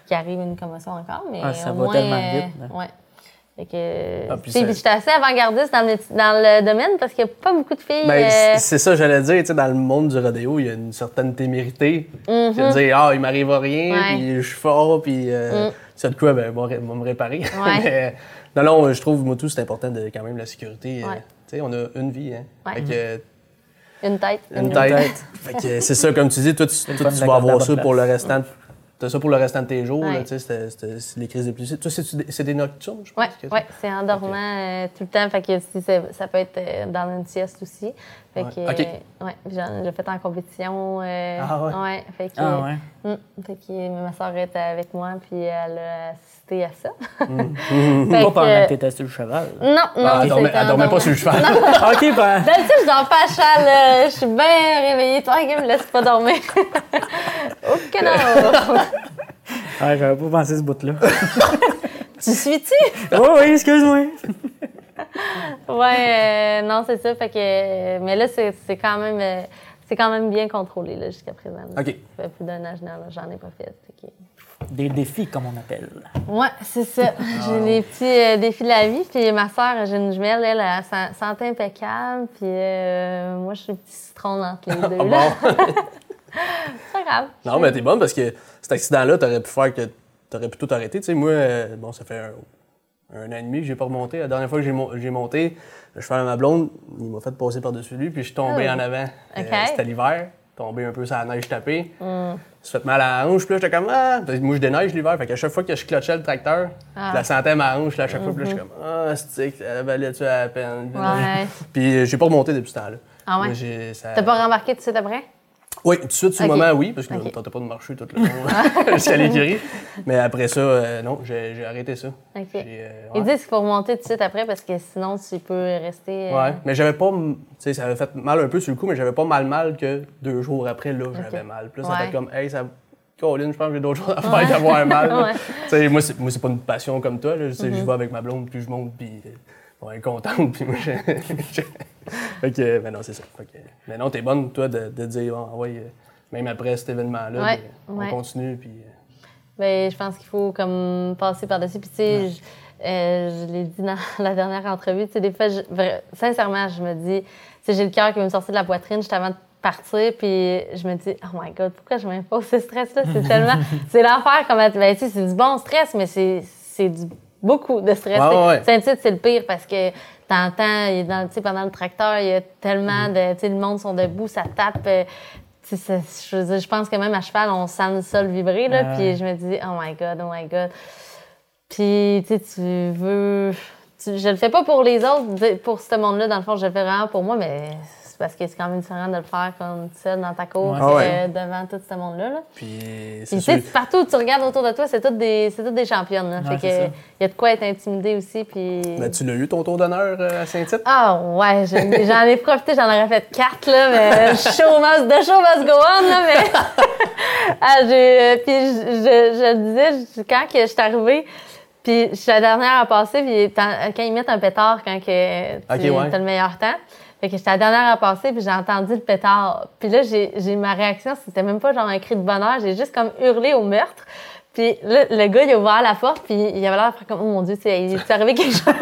qu'il arrive une commotion encore, mais Ah, ça au va moins, tellement vite, là. ouais. Fait que, Ah, ça- j'étais assez avant-gardiste dans le, métier- dans le domaine parce qu'il n'y a pas beaucoup de filles. Ben, euh, c'est- ça, j'allais dire, tu sais, dans le monde du rodéo, il y a une certaine témérité. Tu vas dire, ah, il m'arrive rien. Ouais. puis je suis fort, puis euh, Mm. c'est de quoi, ben, on va me réparer. Ouais. Mais, non, non, je trouve, moi, tout, c'est important de quand même la sécurité. euh, Ouais. tu sais, on a une vie, hein. Ouais. Fait que, une tête. une tête. fait que c'est ça, comme tu dis, toi, tu, le toi, tu vas avoir ça pour le restant t'as ça pour le restant de tes jours, là, Ouais. tu sais, c'était- c'était- c'est les crises d'épilepsie. Toi, c'est des nocturnes, je pense? Ouais, que- ouais, c'est en dormant euh, tout le temps. Fait que si ça peut être euh, dans une sieste aussi. Fait Ouais. que, Ok. euh, ouais, j'en j'ai fait en compétition. euh, Ah ouais? fait que, Ah ouais. hum, fait que ma soeur était avec moi, puis elle a assisté à ça. Fait Pas pendant que t'étais sur le cheval. Non, non, Ah, elle dormait, elle dormait pas sur le cheval. ok, ben. D'habitude, je dors pas à cheval. Je suis bien réveillée. Toi, qui me laisse pas dormir. ok, non. Ah, j'avais pas pensé ce bout-là. tu suis-tu? oh oui, excuse-moi. Ouais, euh, non, c'est ça. Fait que, euh, mais là, c'est quand même, euh, c'est quand même bien contrôlé là, jusqu'à présent. là. OK. Ça fait plus d'un an, j'en j'en ai pas fait. que- Des défis, comme on appelle. Ouais, c'est ça. J'ai les petits euh, défis de la vie. Puis ma soeur, j'ai une jumelle, elle, a sa- santé impeccable. Puis euh, moi, je suis le petit citron entre les deux. Ah là. bon? C'est pas grave. Non, mais t'es bonne parce que cet accident-là, t'aurais pu faire que t'aurais pu tout arrêter. Tu sais, moi, euh, bon, ça fait un, un an et demi que j'ai pas remonté. La dernière fois que j'ai mon- j'ai monté, cheval à ma blonde, il m'a fait passer par-dessus lui, puis je suis tombé Oh. en avant. OK. Mm. C'était l'hiver, tombé un peu sur la neige tapée. Je me suis fait mal à la hanche, puis là, j'étais comme, ah! Moi, je déneige l'hiver, fait qu'à chaque fois que je clutchais le tracteur, Ah. je la sentais ma hanche, là, à chaque fois, puis là, je suis comme, ah, stick, elle valait-tu à la peine? Ouais. Puis euh, j'ai pas remonté depuis ce temps-là. Ah ouais? Ça- T'as pas rembarqué tout de suite après? Oui, tout de suite, sur le moment, oui, parce que là, Ok. on ne tentait pas de marcher tout le long jusqu'à l'écurie. Mais après ça, euh, non, j'ai arrêté ça. OK. Euh, Ils ouais. disent qu'il faut remonter tout de suite après parce que sinon, tu peux rester. euh, Ouais, mais j'avais pas. Tu sais, ça avait fait mal un peu sur le coup, mais j'avais pas mal mal que deux jours après, là, j'avais mal. Puis là, ça Ouais. fait comme, hey, ça. Colin, je pense que j'ai d'autres choses à faire qu'avoir mal. Ouais. Mm-hmm. Tu sais, moi, c'est pas une passion comme toi. Là. Je sais, Je vais avec ma blonde, puis je monte, puis euh, bon, elle est contente, puis moi, je. fait que, mais non, c'est ça. Fait que, mais non, t'es bonne, toi, de, de dire, ah, ouais, euh, même après cet événement-là, Ouais, ben, ouais. on continue, puis. euh, Ben, je pense qu'il faut comme passer par-dessus. Puis, tu sais, je, euh, je l'ai dit dans la dernière entrevue, tu sais, des fois, je- sincèrement, je me dis, tu j'ai le cœur qui veut me sortir de la poitrine juste avant de partir, puis je me dis, oh my God, pourquoi je m'impose ce stress-là? C'est tellement. c'est l'enfer, comme. Ben, tu sais, c'est du bon stress, mais c'est c'est du beaucoup de stress. Ouais, ouais, ouais. Saint-Tite, c'est le pire parce que t'entends, dans- pendant le tracteur, il y a tellement de. Tu sais, le monde sont debout, ça tape. euh, ça- je, veux dire, je pense que même à cheval, on sent le sol vibrer, là. Puis je me dis, oh my God, oh my God. Puis, tu sais, tu veux. tu- je le fais pas pour les autres, pour ce monde-là, dans le fond, je le fais vraiment pour moi, mais c'est parce que c'est quand même différent de le faire comme seul dans ta cour Ouais. Ah ouais. euh, devant tout ce monde-là. là. Puis, Puis, c'est tu sais, partout où tu regardes autour de toi, c'est toutes des, c'est toutes des championnes. Là. Ouais, fait c'est que ça. il y a de quoi être intimidé aussi. Puis... Ben, tu l'as eu, ton tour d'honneur euh, à Saint-Tite? Ah ouais, je- j'en ai profité, j'en aurais fait quatre, là, mais show must, the show must go on, là, mais... ah, j'ai, euh, puis je, je, je le disais, je- quand que je suis arrivée, puis je suis la dernière à passer, puis quand ils mettent un pétard, quand que tu ouais. as le meilleur temps, fait que j'étais la dernière à passer, puis j'ai entendu le pétard. Puis là, j'ai, ma réaction, c'était même pas genre un cri de bonheur, j'ai juste comme hurlé au meurtre. Puis là, le gars, il a ouvert la porte, puis il avait l'air faire comme, oh mon Dieu, il est arrivé quelque chose.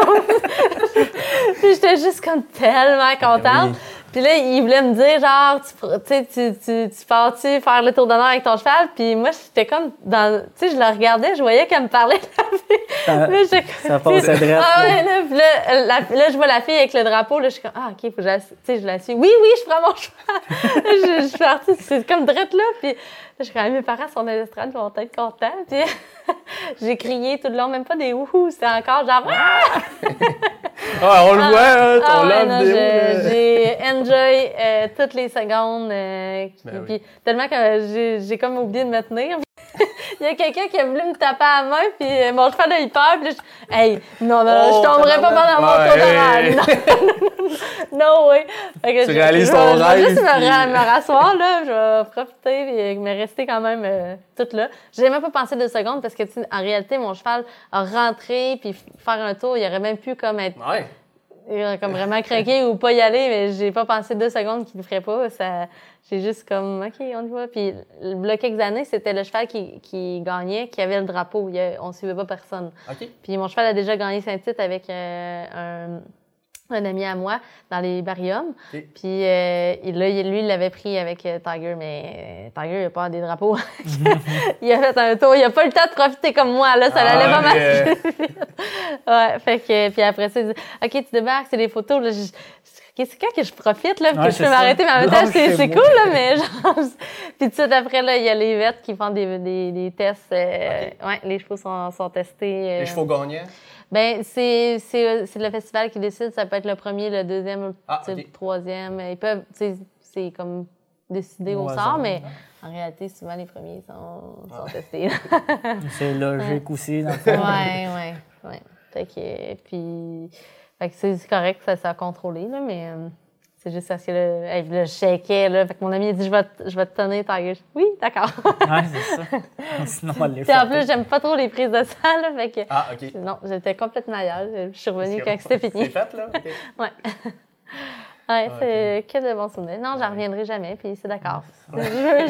puis j'étais juste comme tellement contente. Puis là, il voulait me dire, genre, tu, tu tu, tu, tu pars-tu faire le tour d'honneur avec ton cheval? Puis moi, j'étais comme dans. Tu sais, je le regardais, je voyais qu'elle me parlait de la fille. Ça- Là, j'étais ça passait drette, Ah ouais, là, puis là, la- là, je vois la fille avec le drapeau, là, je suis comme, ah, OK, faut que je la, tu sais, je la suis. Oui, oui, je prends mon cheval. je, je suis partie, c'est comme drette là. Puis je suis comme, mes parents sont dans l'estrade, ils vont être contents. Puis j'ai crié tout le long, même pas des wouhou, c'était encore genre, ah! Ah, on le voit, hein, ton Ah ouais, non, j'ai enjoy euh, toutes les secondes. euh, Ben oui. puis tellement que j'ai j'ai comme oublié de me tenir. Il y a quelqu'un qui a voulu me taper à la main, puis euh, mon cheval a eu peur. Puis je... Hey, non, non, non, Oh, je tomberai pas pendant mon tour hey. d'horaire. Non, que Tu je- réalises je ton vais- Je rêve, vais juste me, rasseoir, là. Je vais profiter, et me rester quand même euh, toute là. J'ai même pas pensé deux secondes parce que, en réalité, mon cheval a rentré, puis faire un tour, il aurait même pu comme être Ouais. Il aurait comme vraiment craqué ou pas y aller, mais j'ai pas pensé deux secondes qu'il le ferait pas. Ça, j'ai juste comme, OK, on y va. Puis, a quelques années, c'était le cheval qui, qui gagnait, qui avait le drapeau. Il on suivait pas personne. OK. Puis, mon cheval a déjà gagné Saint-Tite avec euh, un, un ami à moi dans les bariums. Ok. Puis euh, il- là, lui, il l'avait pris avec euh, Tiger, mais euh, Tiger, il a pas des drapeaux. il a fait un tour. Il a pas eu le temps de profiter comme moi. Là, ça Ah, l'allait pas mal. Ouais, fait que, puis après ça, il dit OK, tu débarques, c'est des photos. Là, je- c'est quand que je profite, là, puis Ouais, que je peux m'arrêter, mais en même temps, c'est cool, là, mais genre. puis tout de suite après, là, il y a les vêtres qui font des, des, des tests. euh, Ouais, les chevaux sont, sont testés. euh, Les chevaux gagnants? ben, c'est c'est- c'est le festival qui décide. Ça peut être le premier, le deuxième, ou Ah, le troisième. Ils peuvent, tu sais, c'est comme décidé au sort, mais en réalité, souvent, les premiers sont, Ah. sont testés. C'est logique aussi, dans le fond. ouais, ouais, ouais. Fait que, puis, fait que c'est correct, ça, ça a contrôlé, là, mais euh, c'est juste parce que là, hey, là, je shakais, là. Fait que mon ami a dit, je vais, te- je vais te tenir, Tiger. Oui, d'accord. Ouais, c'est ça. Sinon, les Puis en plus, j'aime pas trop les prises de sang, là. Fait que, Ah, OK. non, j'étais complètement ailleurs. Je suis revenue quand c'était fini. C'est fait, là? Ouais. Ouais, c'est que de bons souvenirs. Non, j'en reviendrai jamais, puis c'est d'accord. Je, veux,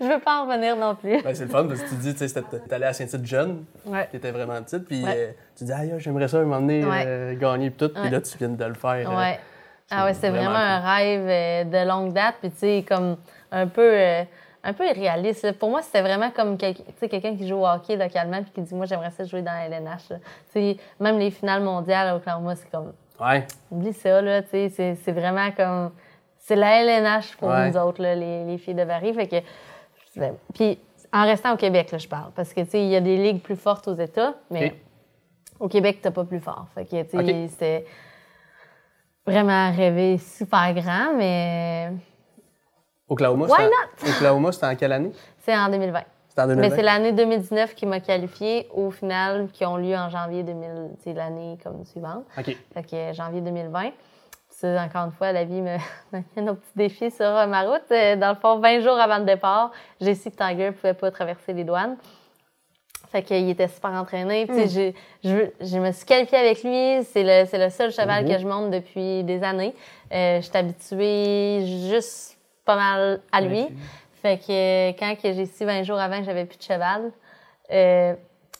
je, veux, pas en revenir non plus. Ben, c'est le fun parce que tu dis, tu sais, allé à Saint-Tite jeune, Ouais. t'étais vraiment petite, puis euh, tu dis, aïe, j'aimerais ça Ouais. euh, gagner, puis tout, puis là, tu viens de le faire. euh. Ah ouais, c'est vraiment un rêve de longue date, puis tu sais, comme un peu, un peu irréaliste. Pour moi, c'était vraiment comme tu quelqu'un qui joue au hockey localement, puis qui dit, moi, j'aimerais ça jouer dans la LNH. Tu même les finales mondiales à Oklahoma, c'est comme, Ouais. Oublie ça, là, tu sais, c'est, c'est vraiment comme... C'est la LNH pour Ouais. nous autres, là, les, les filles de Barry, fait que... je- Puis, en restant au Québec, là, je parle, parce que, tu sais, il y a des ligues plus fortes aux États, mais au Québec, t'as pas plus fort. Fait que, tu sais, c'était vraiment rêvé super grand, mais Oklahoma, Why c'était- Oklahoma, c'était en quelle année? c'est en 2020. C'était en Mais 2020? c'est l'année 2019 qui m'a qualifiée aux finales qui ont lieu en janvier 2000, tu sais, l'année comme suivante. OK. Fait que euh, janvier 2020. C'est encore une fois, la vie me m'a mis nos petits défis sur euh, ma route. Euh, Dans le fond, 20 jours avant le départ, j'ai su que Tiger pouvait pas traverser les douanes. Fait qu'il était super entraîné. Puis, j'ai- je, je me suis qualifiée avec lui. C'est le, c'est le seul cheval que je monte depuis des années. Euh, je suis habituée juste pas mal à lui. Fait que euh, quand que j'ai su 20 jours avant que j'avais plus de cheval, euh,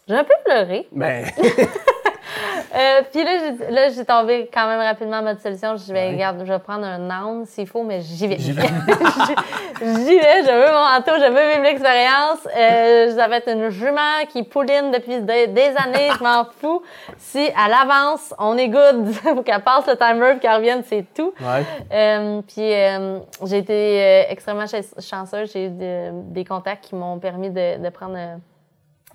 j'ai un peu pleuré. Ben, Euh, puis là, j'ai, là, j'ai tombé quand même rapidement en mode solution. Je vais, Ouais. regarde, je vais prendre un noun s'il faut, mais j'y vais. J'y J'y vais. vais, je veux mon manteau, je veux vivre l'expérience. Euh, ça va être une jument qui pouline depuis des, des années, je m'en fous. Si à l'avance, on est good, faut qu'elle passe le timer puis qu'elle revienne, c'est tout. ouais. Euh, puis euh, j'ai été euh, extrêmement ch- chanceuse. J'ai eu de- des contacts qui m'ont permis de, de prendre euh,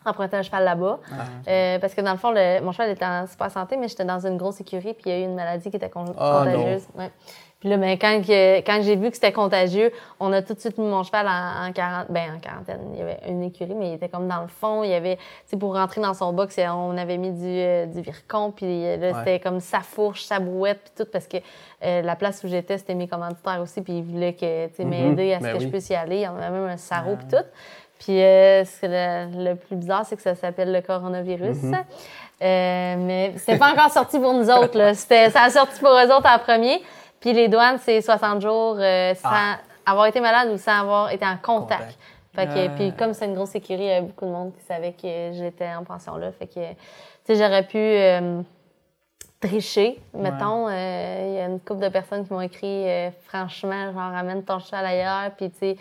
emprunter un cheval là-bas. Euh, parce que dans le fond, le- mon cheval était en super santé, mais j'étais dans une grosse écurie, puis il y a eu une maladie qui était con- Ah, contagieuse. Ouais. Puis là, ben, quand, quand j'ai vu que c'était contagieux, on a tout de suite mis mon cheval en, en, ben, en quarantaine. Il y avait une écurie, mais il était comme dans le fond. Il y avait, tu sais, pour rentrer dans son box, on avait mis du, euh, du vircon, puis euh, là, Ouais. c'était comme sa fourche, sa brouette, puis tout, parce que euh, la place où j'étais, c'était mes commanditaires aussi, puis ils voulaient que, tu sais, m'aider à ce Ben que oui. je puisse y aller. Il y en avait même un sarreau, puis tout. Puis euh, ce que le, le plus bizarre, c'est que ça s'appelle le coronavirus. Euh, mais c'est pas encore sorti pour nous autres. Là. C'était, ça a sorti pour eux autres en premier. Puis les douanes, c'est 60 jours euh, sans Ah. avoir été malade ou sans avoir été en contact. Contact. Fait que, Ah. puis comme c'est une grosse écurie, il y avait beaucoup de monde qui savait que j'étais en pension là. Fait que, tu sais, j'aurais pu euh, tricher, mettons. Il y a une couple de personnes qui m'ont écrit, franchement, genre, amène ton cheval ailleurs. Puis, tu sais,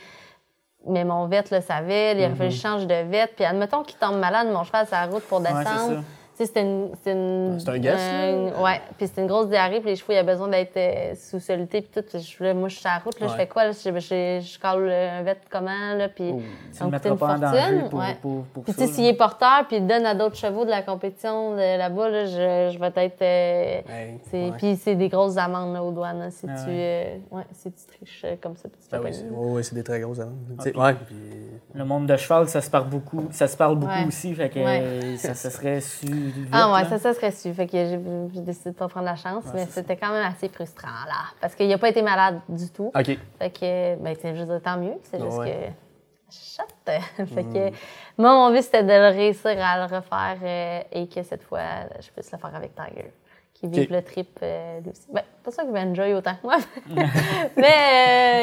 mais mon vet le savait, il a fallu que je change de vet. Puis admettons qu'il tombe malade, mon cheval sur la route pour descendre. C'était une. C'est un guess, euh, ouais. Puis c'était une grosse diarrhée, puis les chevaux, il y a besoin d'être euh, sous soluté, puis tout. Puis je- là, moi, je suis sur la route, là, je fais quoi? Là? Je, je, je colle un vet comment, là? Puis Oh. Ça me mettras une pas fortune. pour, ouais. pour, pour Puis tu sais, s'il est porteur, puis il donne à d'autres chevaux de la compétition de là-bas, là, je, je vais être. euh, Hey, c'est- ouais. Puis c'est des grosses amendes là, aux douanes, là, si, Ah tu, euh, ouais, si tu triches comme ça. Puis tu te Ben fais oui, pogner. c'est des très grosses amendes. Ouais, puis- Le monde de cheval, ça se parle beaucoup, ça se parle beaucoup Ouais. aussi, fait que Ouais. ça, ça serait su vite. Ah ouais, là. ça, ça serait su. Fait que j'ai décidé de pas prendre la chance, mais c'est c'était quand même assez frustrant, là. Parce qu'il a pas été malade du tout. OK. Fait que, ben, veux dire, tant mieux. C'est juste Ouais. que. Chut! fait que, moi, mon but, c'était de le réussir à le refaire euh, et que cette fois, je puisse le faire avec Tiger. Qui vivent Ok. le trip euh, lui aussi. Ben, pas sûr qu'il va enjoy autant que moi. Mais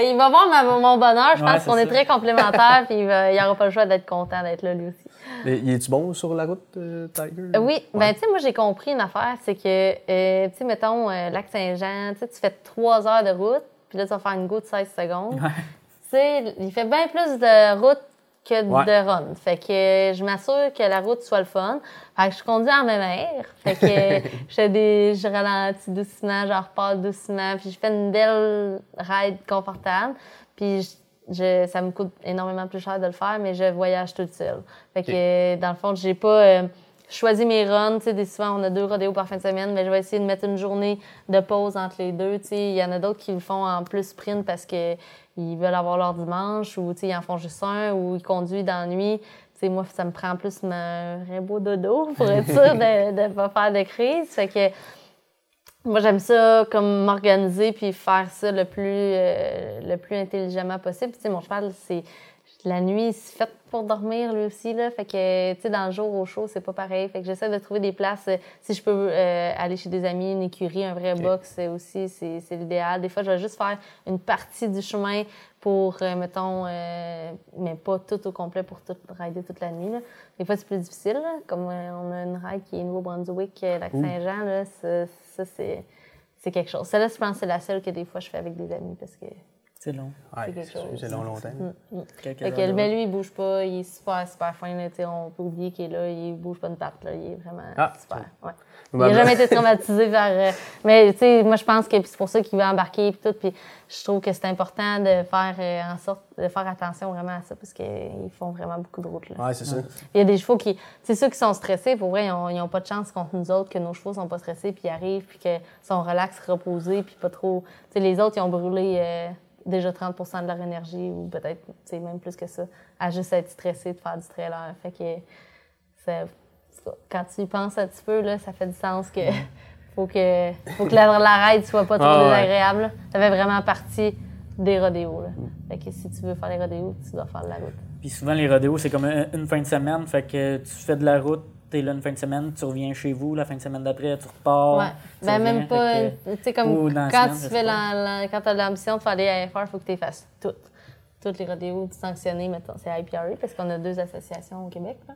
euh, il va voir ma- mon bonheur. Je pense qu'on est très complémentaires. Puis il n'aura pas le choix d'être content d'être là lui aussi. Il est-tu bon sur la route, euh, Tiger? Oui, Ouais. ben tu sais, moi j'ai compris une affaire, c'est que, euh, tu sais, mettons, Lac-Saint-Jean, tu fais trois heures de route, puis là tu vas faire une go de 16 secondes. Tu sais, il fait bien plus de route que Ouais. de run. Fait que je m'assure que la route soit le fun. Fait que je conduis en même air. Fait que je fais des, je ralentis doucement, je repars doucement, puis je fais une belle ride confortable. Puis je- je- ça me coûte énormément plus cher de le faire, mais je voyage toute seule. Fait que, dans le fond, j'ai pas euh, choisi mes runs. Tu sais, souvent, on a deux rodéos par fin de semaine, mais je vais essayer de mettre une journée de pause entre les deux. Tu sais, il y en a d'autres qui le font en plus sprint parce que ils veulent avoir leur dimanche ou, tu sais, ils en font juste un ou ils conduisent dans la nuit. Tu sais, moi, ça me prend plus un beau dodo pour être sûr de ne pas faire de crise. Fait que moi, j'aime ça comme m'organiser puis faire ça le plus, euh, le plus intelligemment possible. Tu sais, mon cheval, c'est la nuit, c'est fait pour dormir lui aussi. Là. Fait que, tu sais, dans le jour au chaud, c'est pas pareil. Fait que j'essaie de trouver des places. euh, si je peux euh, aller chez des amis, une écurie, un vrai box euh, aussi, c'est l'idéal. Des fois, je vais juste faire une partie du chemin pour, euh, mettons, euh, mais pas tout au complet pour tout rider toute la nuit. Là. Des fois, c'est plus difficile. là. Comme on a une ride qui est Nouveau-Brunswick, Lac-Saint-Jean, là, ça, c'est quelque chose. Celle-là, je pense que c'est la seule que des fois je fais avec des amis parce que. C'est long. Ouais, c'est quelque c'est sûr, chose. c'est long, longtemps. Fait que, de mais route. lui, il bouge pas, il est super, super fin. Là, on peut oublier qu'il est là, il bouge pas une patte. Là, il est vraiment Ah, super. Ouais. Il n'a blonde- jamais été traumatisé par. euh, mais tu sais, moi, je pense que c'est pour ça qu'il veut embarquer et tout. Puis je trouve que c'est important de faire euh, en sorte de faire attention vraiment à ça parce qu'ils font vraiment beaucoup de routes. Là. Ouais, c'est ça. Il y a des chevaux qui. C'est ceux qui sont stressés, pour vrai, ils n'ont ont pas de chance contre nous autres, que nos chevaux sont pas stressés, puis ils arrivent, puis qu'ils sont relax, reposés, puis pas trop. Tu sais, les autres, ils ont brûlé euh, déjà 30 de leur énergie, ou peut-être même plus que ça, à juste être stressés de faire du trailer. Fait que. quand tu y penses un petit peu, là, ça fait du sens que. Faut que, faut que la, la ride soit pas trop Ah ouais. désagréable. là. Ça fait vraiment partie des rodéos. Là. Fait que si tu veux faire les rodéos, tu dois faire de la route. Puis souvent, les rodéos, c'est comme un- une fin de semaine. Fait que tu fais de la route, t'es là une fin de semaine, tu reviens chez vous. La fin de semaine d'après, tu repars. Ouais. tu Ben, reviens, même pas. Tu sais, comme quand semaine, tu fais la, la- quand t'as l'ambition de faire des AFR, il faut que tu fasses toutes. Toutes les rodéos sanctionnés, mettons, c'est IPRE, parce qu'on a deux associations au Québec. là.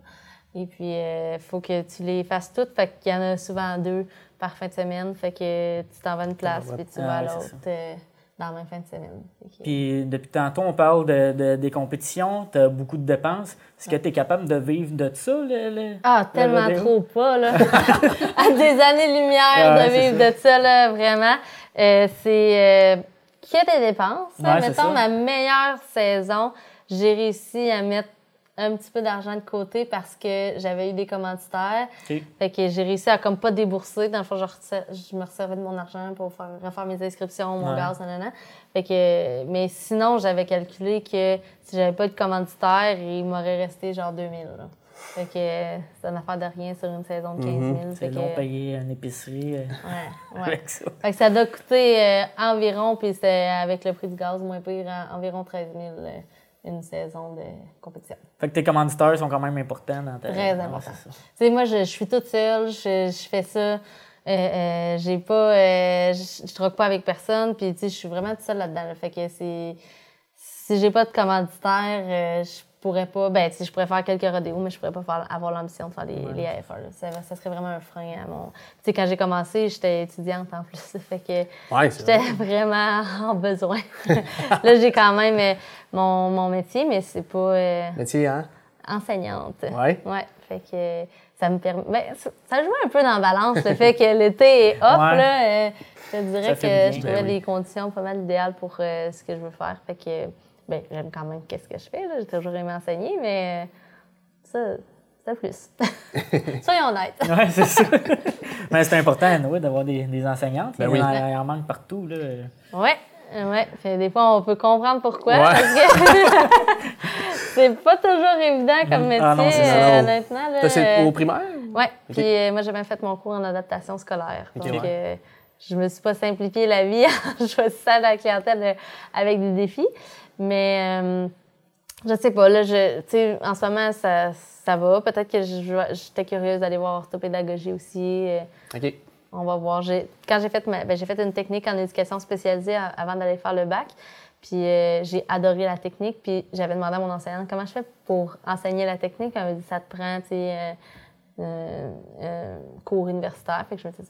Et puis, il faut que tu les fasses toutes. Fait qu'il y en a souvent deux par fin de semaine. Fait que tu t'en vas à une place, puis tu Ah vas à l'autre euh, dans la même fin de semaine. Que- Puis depuis tantôt, on parle de, de- des compétitions, tu as beaucoup de dépenses. Est-ce que tu es capable de vivre de ça? Le, le- Ah, le tellement trop pas, là. à des années-lumière de vivre ça. de ça, là, vraiment. Euh, c'est euh, qu'il y a des dépenses. Ouais, Mettons, ma meilleure saison, j'ai réussi à mettre un petit peu d'argent de côté parce que j'avais eu des commanditaires. Fait que j'ai réussi à comme pas débourser. Dans le fond, je, me resservais de mon argent pour faire, refaire mes inscriptions, mon Ouais. gaz, nanana. Fait que, mais sinon, j'avais calculé que si j'avais pas de commanditaire, il m'aurait resté genre 2000. Là. Fait que c'est une affaire de rien sur une saison de 15 000. Mhm. C'est Fait que, long payer une épicerie euh, ouais, ouais. avec ça. Fait que ça doit coûter euh, environ, puis c'était avec le prix du gaz moins pire, en- environ 13 000 euh, une saison de compétition. Fait que tes commanditaires sont quand même importants dans ta Très important. Tu sais, moi, je, je suis toute seule, je, je fais ça. Euh, euh, j'ai pas, euh, je, je troque pas avec personne, puis tu sais, je suis vraiment toute seule là-dedans. là. Fait que c'est, si j'ai pas de commanditaire, je pourrais pas, ben je pourrais faire quelques rodéos, mais je pourrais pas faire, avoir l'ambition de faire les, les AFR. Ça, ça serait vraiment un frein à mon. Tu sais, quand j'ai commencé, j'étais étudiante en plus, fait que Ouais, j'étais vrai. vraiment en besoin. là, j'ai quand même euh, mon, mon métier, mais c'est pas. euh, Métier, hein? enseignante. Ouais. Ouais. Fait que ça me permet. Ben, ça, ça joue un peu dans la balance, le fait que l'été est off, Ouais. là. euh, je te dirais Ça que je trouvais Ben oui. les conditions pas mal idéales pour euh, ce que je veux faire. Fait que, ben, j'aime quand même qu'est-ce que je fais, là. J'ai toujours aimé enseigner, mais euh, ça, c'est plus. Soyons honnêtes. Ouais, c'est ça. Mais c'est important, Noé, d'avoir des, des enseignantes. Ben il, oui. en, il en manque partout. Là. Ouais. Ouais, Fait, des fois, on peut comprendre pourquoi. Ouais. Parce que c'est pas toujours évident comme métier, Ah non, c'est ça. euh, Non. honnêtement. Là, Ça, c'est Euh, au primaire? Oui, puis euh, moi, j'ai même fait mon cours en adaptation scolaire. Donc, ouais. euh, je me suis pas simplifié la vie en choisissant la clientèle euh, avec des défis. Mais euh, je sais pas, là, je, tu sais, en ce moment, ça, ça va. Peut-être que j'étais curieuse d'aller voir orthopédagogie aussi. euh, OK. on va voir. Quand j'ai fait, ma, ben, j'ai fait une technique en éducation spécialisée avant d'aller faire le bac. Puis euh, j'ai adoré la technique. Puis j'avais demandé à mon enseignante comment je fais pour enseigner la technique? Elle m'a dit ça te prend, tu sais, euh, cours universitaire. Fait que je me suis dit,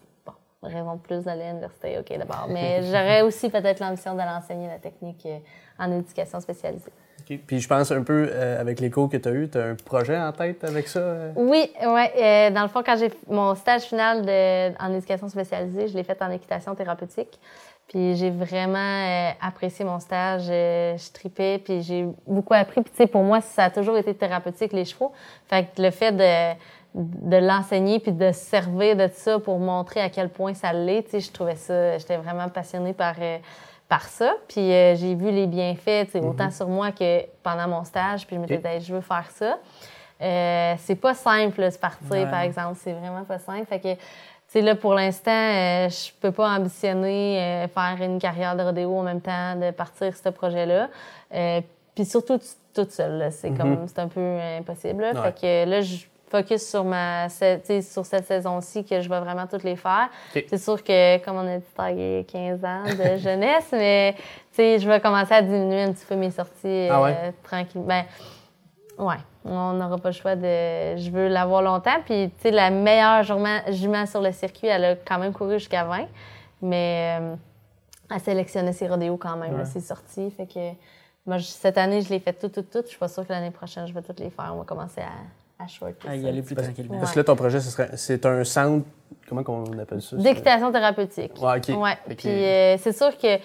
de plus d'aller à l'université, OK, d'abord. Mais j'aurais aussi peut-être l'ambition d'aller enseigner la technique euh, en éducation spécialisée. Puis je pense un peu, euh, avec les cours que tu as eus, tu as un projet en tête avec ça? euh? Oui, ouais. euh, dans le fond, quand j'ai mon stage final de, en éducation spécialisée, je l'ai fait en équitation thérapeutique. Puis j'ai vraiment euh, apprécié mon stage. je tripais, puis j'ai beaucoup appris. Puis tu sais, pour moi, ça a toujours été thérapeutique, les chevaux. Fait que le fait de, de l'enseigner puis de se servir de ça pour montrer à quel point ça l'est, tu sais, je trouvais ça... J'étais vraiment passionnée par... euh, par ça. Puis euh, j'ai vu les bienfaits, tu sais, autant sur moi que pendant mon stage. Puis je me disais, Hey, je veux faire ça. Euh, c'est pas simple, là, se partir, Ouais. par exemple. C'est vraiment pas simple. Fait que, tu sais, là, pour l'instant, euh, je peux pas ambitionner faire une carrière de rodéo en même temps de partir ce projet-là. Puis surtout toute seule, c'est comme, c'est un peu impossible. là. Ouais. Fait que là, je focus sur ma, sur cette saison-ci que je vais vraiment toutes les faire. C'est sûr que, comme on a dit, tagué 15 ans de jeunesse, mais, je vais commencer à diminuer un petit peu mes sorties Ah ouais? euh, tranquille. Ben, Ouais, on n'aura pas le choix de. Je veux l'avoir longtemps. Puis, tu sais, la meilleure jument, sur le circuit, elle a quand même couru jusqu'à 20. Mais euh, elle sélectionnait ses rodéos quand même, Ouais. ses sorties. Fait que moi, cette année, je l'ai fait toutes, toutes, toutes. Je suis pas sûre que l'année prochaine, je vais toutes les faire. On va commencer à, à À y ça. aller plus tranquillement. Parce que là, ton projet, ce serait, c'est un centre, comment on appelle ça? D'équitation thérapeutique. Ouais, OK. Ouais. Puis euh, c'est sûr que, euh,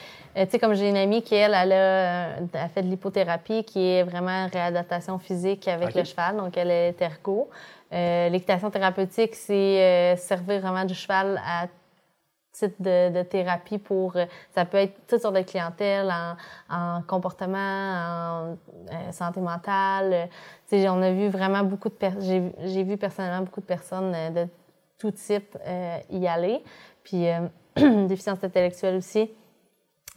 tu sais, comme j'ai une amie qui, elle, elle a, euh, fait de l'hypothérapie, qui est vraiment réadaptation physique avec le cheval, donc elle est ergo. Euh, L'équitation thérapeutique, c'est euh, servir vraiment du cheval à titre de, thérapie pour... euh, ça peut être toutes sortes de clientèle, en, en comportement, en euh, santé mentale. Euh, tu sais, on a vu vraiment beaucoup de personnes... J'ai vu personnellement beaucoup de personnes de tout type y aller. Puis euh, déficience intellectuelle aussi.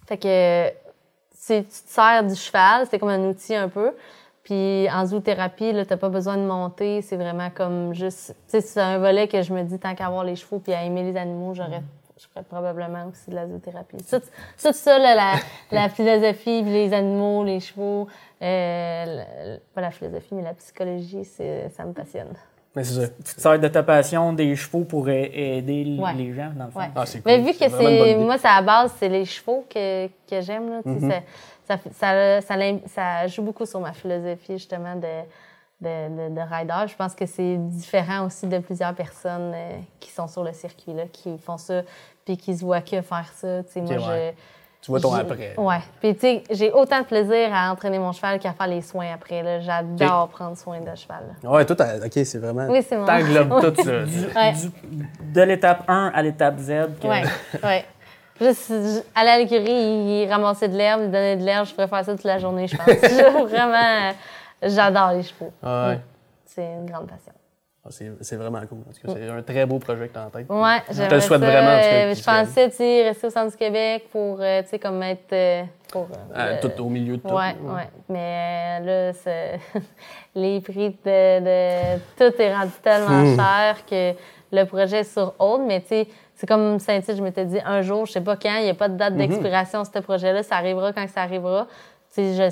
Fait que tu te sers du cheval, c'est comme un outil un peu. Puis en zoothérapie, là, t'as pas besoin de monter, c'est vraiment comme juste... Tu sais, c'est un volet que je me dis, tant qu'à avoir les chevaux puis à aimer les animaux, j'aurais... Je ferais probablement aussi de la zoothérapie. Tout, tout ça, là, la, la philosophie, les animaux, les chevaux, euh, la- pas la philosophie, mais la psychologie, c'est, ça me passionne. Mais c'est ça. Tu te sers de ta passion des chevaux pour a- aider l- Ouais. les gens, dans le fond. Ouais. Ah, c'est Mais cool. vu que c'est moi, c'est à la base, c'est les chevaux que, que j'aime. Mm-hmm. ça, ça, ça, ça, ça joue beaucoup sur ma philosophie, justement, de, de, de, de rider. Je pense que c'est différent aussi de plusieurs personnes euh, qui sont sur le circuit, là, qui font ça, puis qui se voient que faire ça. Tu sais, moi, Ok, ouais. je. Tu vois ton après. Ouais. Puis, tu sais, j'ai autant de plaisir à entraîner mon cheval qu'à faire les soins après. là. J'adore prendre soin de cheval. là. Ouais, toi, t'as- OK, c'est vraiment... Oui, c'est mon- T'englobes tout ça. Ouais. Du- de l'étape 1 à l'étape Z. que- Oui, oui. Juste aller à l'écurie, il, ramassait de l'herbe, il donnait de l'herbe, je pourrais faire ça toute la journée, je pense. Vraiment, euh, j'adore les chevaux. Ah, ouais. C'est une grande passion. Ah, C'est vraiment cool. C'est un très beau projet que t'as en tête. Ouais, Je te le souhaite ça, vraiment. euh, je pensais, tu rester au centre du Québec pour, euh, tu comme être euh, pour... Ah, le- tout au milieu de tout. Ouais, ouais. Mais là, les prix de, de- Tout est rendu tellement Hmm. cher que le projet est sur hold. Mais tu sais, c'est comme Saint-Tite, je m'étais dit un jour, je sais pas quand, il n'y a pas de date Hmm. d'expiration ce projet-là. Ça arrivera quand ça arrivera. Je,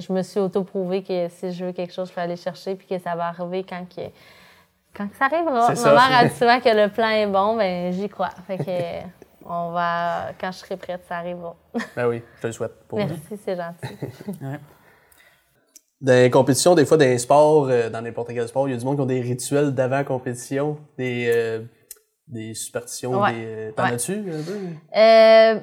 je me suis auto-prouvé que si je veux quelque chose, je peux aller chercher puis que ça va arriver quand que, quand que ça arrivera. Ma mère a dit souvent que le plan est bon, ben j'y crois. Fait que on va, quand je serai prête, ça arrivera. Ben oui, je te le souhaite. Pour Merci, c'est gentil. Dans les compétitions, des fois, dans les sports, euh, dans n'importe quel sport, il y a du monde qui ont des rituels d'avant-compétition, des, euh, des superstitions, Ouais. des... euh, T'en Ouais. as-tu un peu? Euh,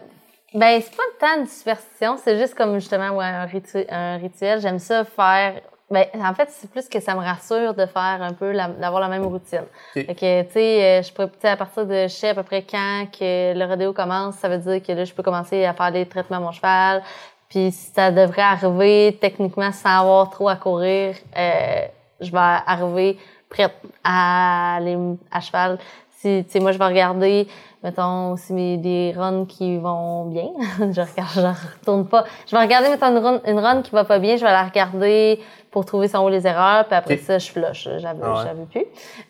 ben, c'est pas tant de superstition, c'est juste comme justement ouais, un, ritu- un rituel. J'aime ça faire. Ben, en fait, c'est plus que ça me rassure de faire un peu, d'avoir la même routine. Ok. Fait que, tu sais, euh, je pourrais, à partir de, je sais à peu près quand que le rodéo commence, ça veut dire que là, je peux commencer à faire des traitements à mon cheval. Puis ça devrait arriver techniquement sans avoir trop à courir. Euh, je vais arriver prête à aller à cheval. Si, tu sais, moi, je vais regarder, mettons, aussi mes, des runs qui vont bien. je regarde, je retourne pas. Je vais regarder, mettons, une run, une run qui va pas bien, je vais la regarder pour trouver son haut les erreurs, puis après ça, je flush. J'avais, Ah ouais. j'avais plus.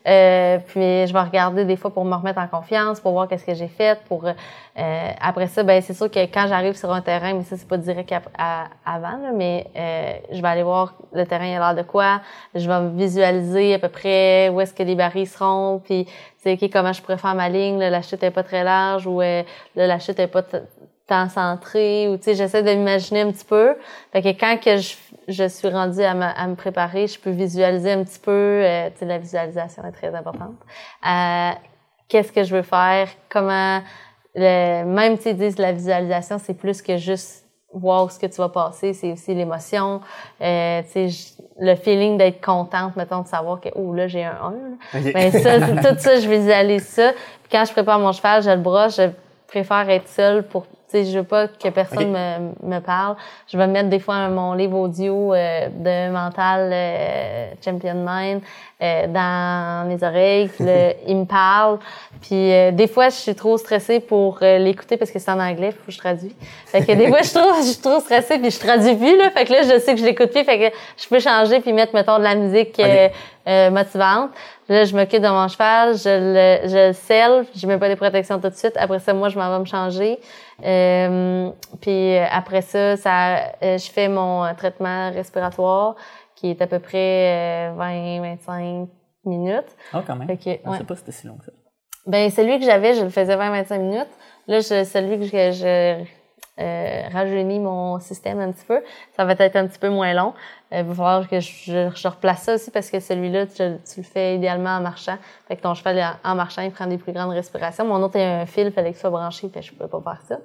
Euh, puis je vais regarder des fois pour me remettre en confiance, pour voir qu'est-ce que j'ai fait. Pour euh, après ça, ben c'est sûr que quand j'arrive sur un terrain, mais ça c'est pas direct ap- à- avant, là, mais euh, je vais aller voir le terrain il a l'air de quoi. Je vais me visualiser à peu près où est-ce que les barils seront, puis tu sais ok comment je pourrais faire ma ligne. Là, la chute est pas très large ou euh, là, la chute est pas t- tant centrée ou tu sais j'essaie de m'imaginer un petit peu. Fait que quand que je, je suis rendue à, me- à me préparer, je peux visualiser un petit peu. euh, tu sais la visualisation est très importante. Euh, Qu'est-ce que je veux faire? Comment le, même tu disent la visualisation c'est plus que juste voir ce que tu vas passer, c'est aussi l'émotion, euh, tu sais, le feeling d'être contente, mettons, de savoir que, oh, là, j'ai un 1. Ok. Mais ça, c'est- tout ça, je visualise ça. Puis quand je prépare mon cheval, je le brosse, je préfère être seule pour, sais, je veux pas que personne me, me parle. Je vais mettre des fois mon livre audio euh, de mental euh, Champion Mind euh, dans mes oreilles. Il me parle. Puis des fois, je suis trop stressée pour l'écouter parce que c'est en anglais, faut que je traduis. Fait que des fois, je suis trop, je suis trop stressée puis je traduis plus là. Fait que là, je sais que je l'écoute plus. Fait que je peux changer puis mettre mettons de la musique euh, motivante. Là, je m'occupe de mon cheval, je le, je le selle, je mets pas des protections tout de suite. Après ça, moi, je m'en vais me changer. Euh, puis euh, après ça, ça euh, je fais mon euh, traitement respiratoire qui est à peu près euh, 20-25 minutes. Ah, quand même. Je ouais. sais pas si c'était si long que ça. Ben celui que j'avais, je le faisais 20-25 minutes. Là, je, celui que je, je euh, mon système un petit peu, ça va être un petit peu moins long. Euh, Il va falloir que je, je replace ça aussi parce que celui-là, tu, tu le fais idéalement en marchant. Fait que ton cheval, en, marchant, il prend des plus grandes respirations. Mon autre, il y a un fil, il fallait qu'il soit branché, puis je pouvais pas faire ça.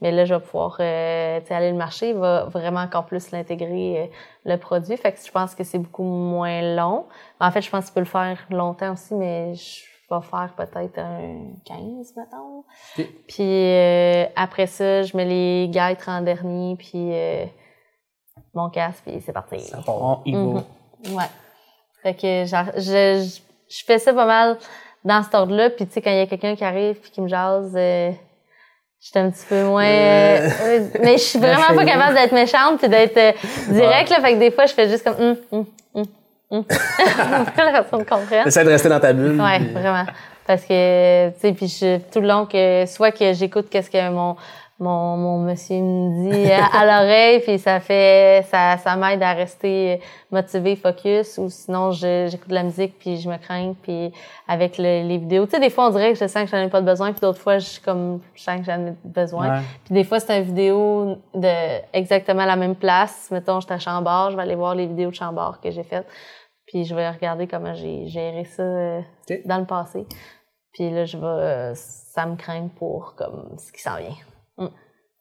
Mais là, je vais pouvoir euh, aller le marcher. Il va vraiment encore plus l'intégrer, euh, le produit. Fait que je pense que c'est beaucoup moins long. En fait, je pense que tu peux le faire longtemps aussi, mais je vais faire peut-être un 15, mettons. Puis euh, après ça, je mets les guêtres en dernier, puis euh, mon casque, puis c'est parti. Ça part. Mhm. Ouais. Fait que genre, je, je, je fais ça pas mal dans cet ordre-là. Puis tu sais, quand il y a quelqu'un qui arrive puis qui me jase, euh, j'étais un petit peu moins... Euh. euh, mais je suis vraiment pas capable d'être méchante puis d'être euh, directe. Là, fait que des fois, je fais juste comme... Hum, hum, hum, la personne comprenne. Essaie de rester dans ta bulle. Ouais, puis- vraiment. Parce que, tu sais, puis je, tout le long que, soit que j'écoute qu'est-ce que mon, mon, mon monsieur me dit à, à l'oreille, puis ça fait, ça, ça m'aide à rester motivé, focus, ou sinon j'écoute de la musique puis je me crains, puis avec le- les vidéos. Tu sais, des fois on dirait que je sens que j'en ai pas de besoin, puis d'autres fois je suis comme, je sens que j'en ai besoin. Ouais. Puis des fois, c'est une vidéo de exactement la même place. Mettons, j'étais à Chambord, je vais aller voir les vidéos de Chambord que j'ai faites. Puis je vais regarder comment j'ai géré ça euh, dans le passé. Puis là, je vais, ça me craint pour comme ce qui s'en vient.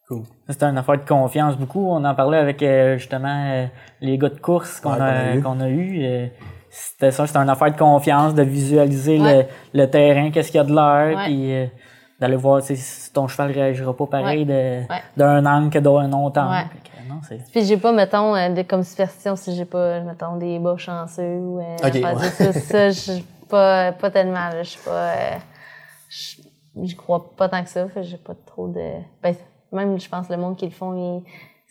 Cool. C'est une affaire de confiance beaucoup. On en parlait avec euh, justement euh, les gars de course qu'on Ouais, a qu'on a eu. C'était ça, c'était une affaire de confiance, de visualiser Ouais. le, le terrain, qu'est-ce qu'il y a de l'air, Ouais. puis euh, d'aller voir si ton cheval réagira pas pareil d'un angle que d'un autre angle. C'est- Puis j'ai pas, mettons, euh, des, comme superstition si j'ai pas, mettons, des bas chanceux ou euh, affaires ouais. ça, ça, je pas, pas tellement, je suis pas, euh, je- crois pas tant que ça, fait j'ai pas trop de, ben, même, je pense, le monde qui le font, il, c'est,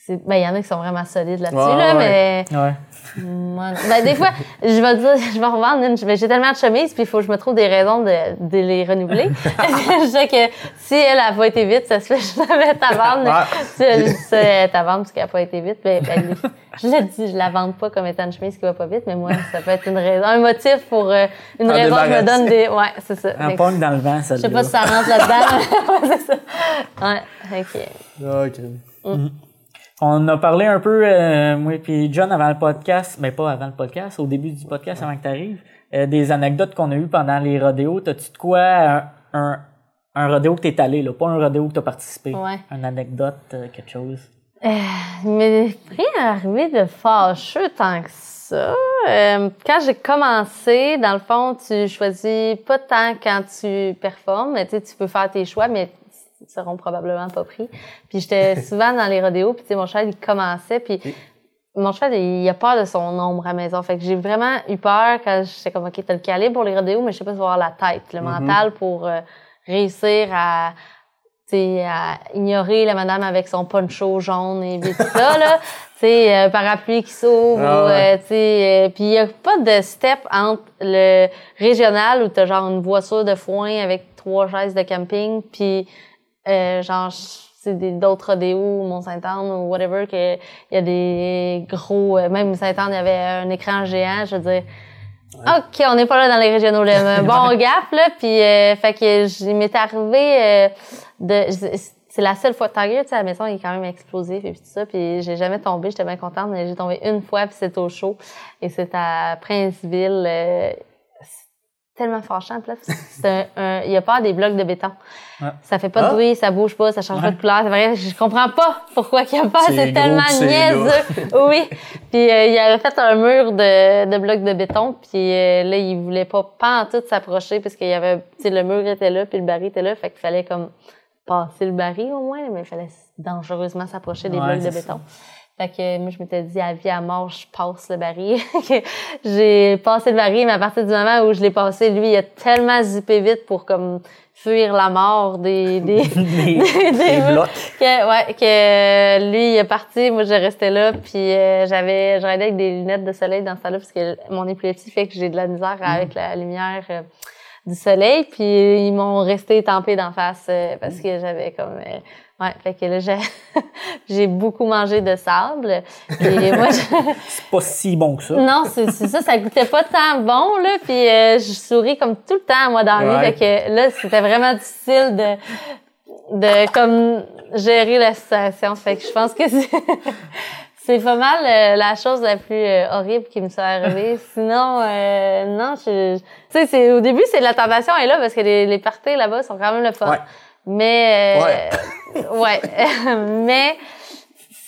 ben, il y en a qui sont vraiment solides là-dessus, Ouais, là, ouais. mais, Ouais. moi, ben, des fois, je vais dire, je vais revendre une, j'ai tellement de chemises, puis il faut que je me trouve des raisons de, de les renouveler. je sais que si elle a pas été vite, ça se fait, je la mets à vendre. Ouais. Si elle dit ça, elle est à vendre parce qu'elle a pas été vite, ben, ben, je l'ai dit, je la vende pas comme étant une chemise qui va pas vite, mais moi, ça peut être une raison, un motif pour euh, une En raison que je me donne des, ouais, c'est ça. Un pogne dans le vent, ça Je sais pas si ça rentre là-dedans. ouais, c'est ça. Ouais, ok. Ok. On a parlé un peu, euh, moi puis John, avant le podcast, mais pas avant le podcast, au début du podcast, avant que tu arrives, des anecdotes qu'on a eues pendant les rodéos. T'as-tu de quoi, un, un, un rodéo que t'es allé, là, pas un rodéo que t'as participé? Ouais. Une anecdote, euh, quelque chose? Mais rien arrivé de fâcheux tant que ça. Euh, quand j'ai commencé, dans le fond, tu choisis pas tant quand tu performes, mais tu peux faire tes choix, mais seront probablement pas pris. Puis j'étais souvent dans les rodéos, puis tu sais, mon cheval, il commençait, puis mon cheval, il a peur de son ombre à la maison. Fait que j'ai vraiment eu peur quand j'étais comme, OK, t'as le calibre pour les rodéos, mais je sais pas si avoir la tête, le mental pour euh, réussir à tu sais, à ignorer la madame avec son poncho jaune et tout ça, là. Tu sais, euh, parapluie qui s'ouvre, Ah ouais. euh, tu sais, euh, puis il y a pas de step entre le régional où t'as genre une voiture de foin avec trois chaises de camping, puis euh, genre c'est des d'autres rodéos Mont-Saint-Anne ou whatever que il y a des gros euh, même Saint-Anne il y avait un écran géant je veux dire OK, on n'est pas là dans les régionaux là. Bon gap là puis euh, fait que il m'est arrivé euh, de c'est la seule fois Tiger, tu sais, la maison, il est quand même explosif et puis tout ça, puis j'ai jamais tombé, j'étais bien contente, mais j'ai tombé une fois puis c'était au chaud et c'est à Princeville euh, tellement fâchant c'est un, il a pas des blocs de béton. Ouais. Ça fait pas de Ah. bruit, ça bouge pas, ça change pas de couleur. C'est vrai, je comprends pas pourquoi qu'il a pas. C'est tellement niaiseux. oui. Puis euh, il avait fait un mur de, de blocs de béton, puis euh, là il voulait pas pas en tout s'approcher parce qu'il y avait, tu sais, le mur était là, puis le baril était là, fait qu'il fallait comme passer le baril au moins, mais il fallait dangereusement s'approcher des Ouais, blocs de béton. Fait que moi, je m'étais dit, à vie à mort, je passe le baril. J'ai passé le baril, mais à partir du moment où je l'ai passé, lui, il a tellement zippé vite pour comme fuir la mort des, des, Des, des- des blocs. que, ouais, que lui, il est parti, moi, je restais là, puis euh, j'avais, je avec des lunettes de soleil dans ce temps-là, parce que mon épilepsie fait que j'ai de la misère avec la lumière euh, du soleil, puis ils m'ont resté tempé d'en face, euh, parce que j'avais comme... ouais, fait que là, j'ai, j'ai beaucoup mangé de sable, et moi, je- C'est pas si bon que ça. non, c'est ça, ça goûtait pas tant bon, là, puis euh, je souris comme tout le temps, moi, dans Ouais. fait que là, c'était vraiment difficile de, de, comme, gérer la situation, fait que je pense que c'est... C'est pas mal euh, la chose la plus euh, horrible qui me soit arrivée. Sinon, euh, non, je, je- tu sais, c'est au début c'est la tentation est là parce que les, les parties là-bas sont quand même le fun. Ouais. Mais euh, ouais, mais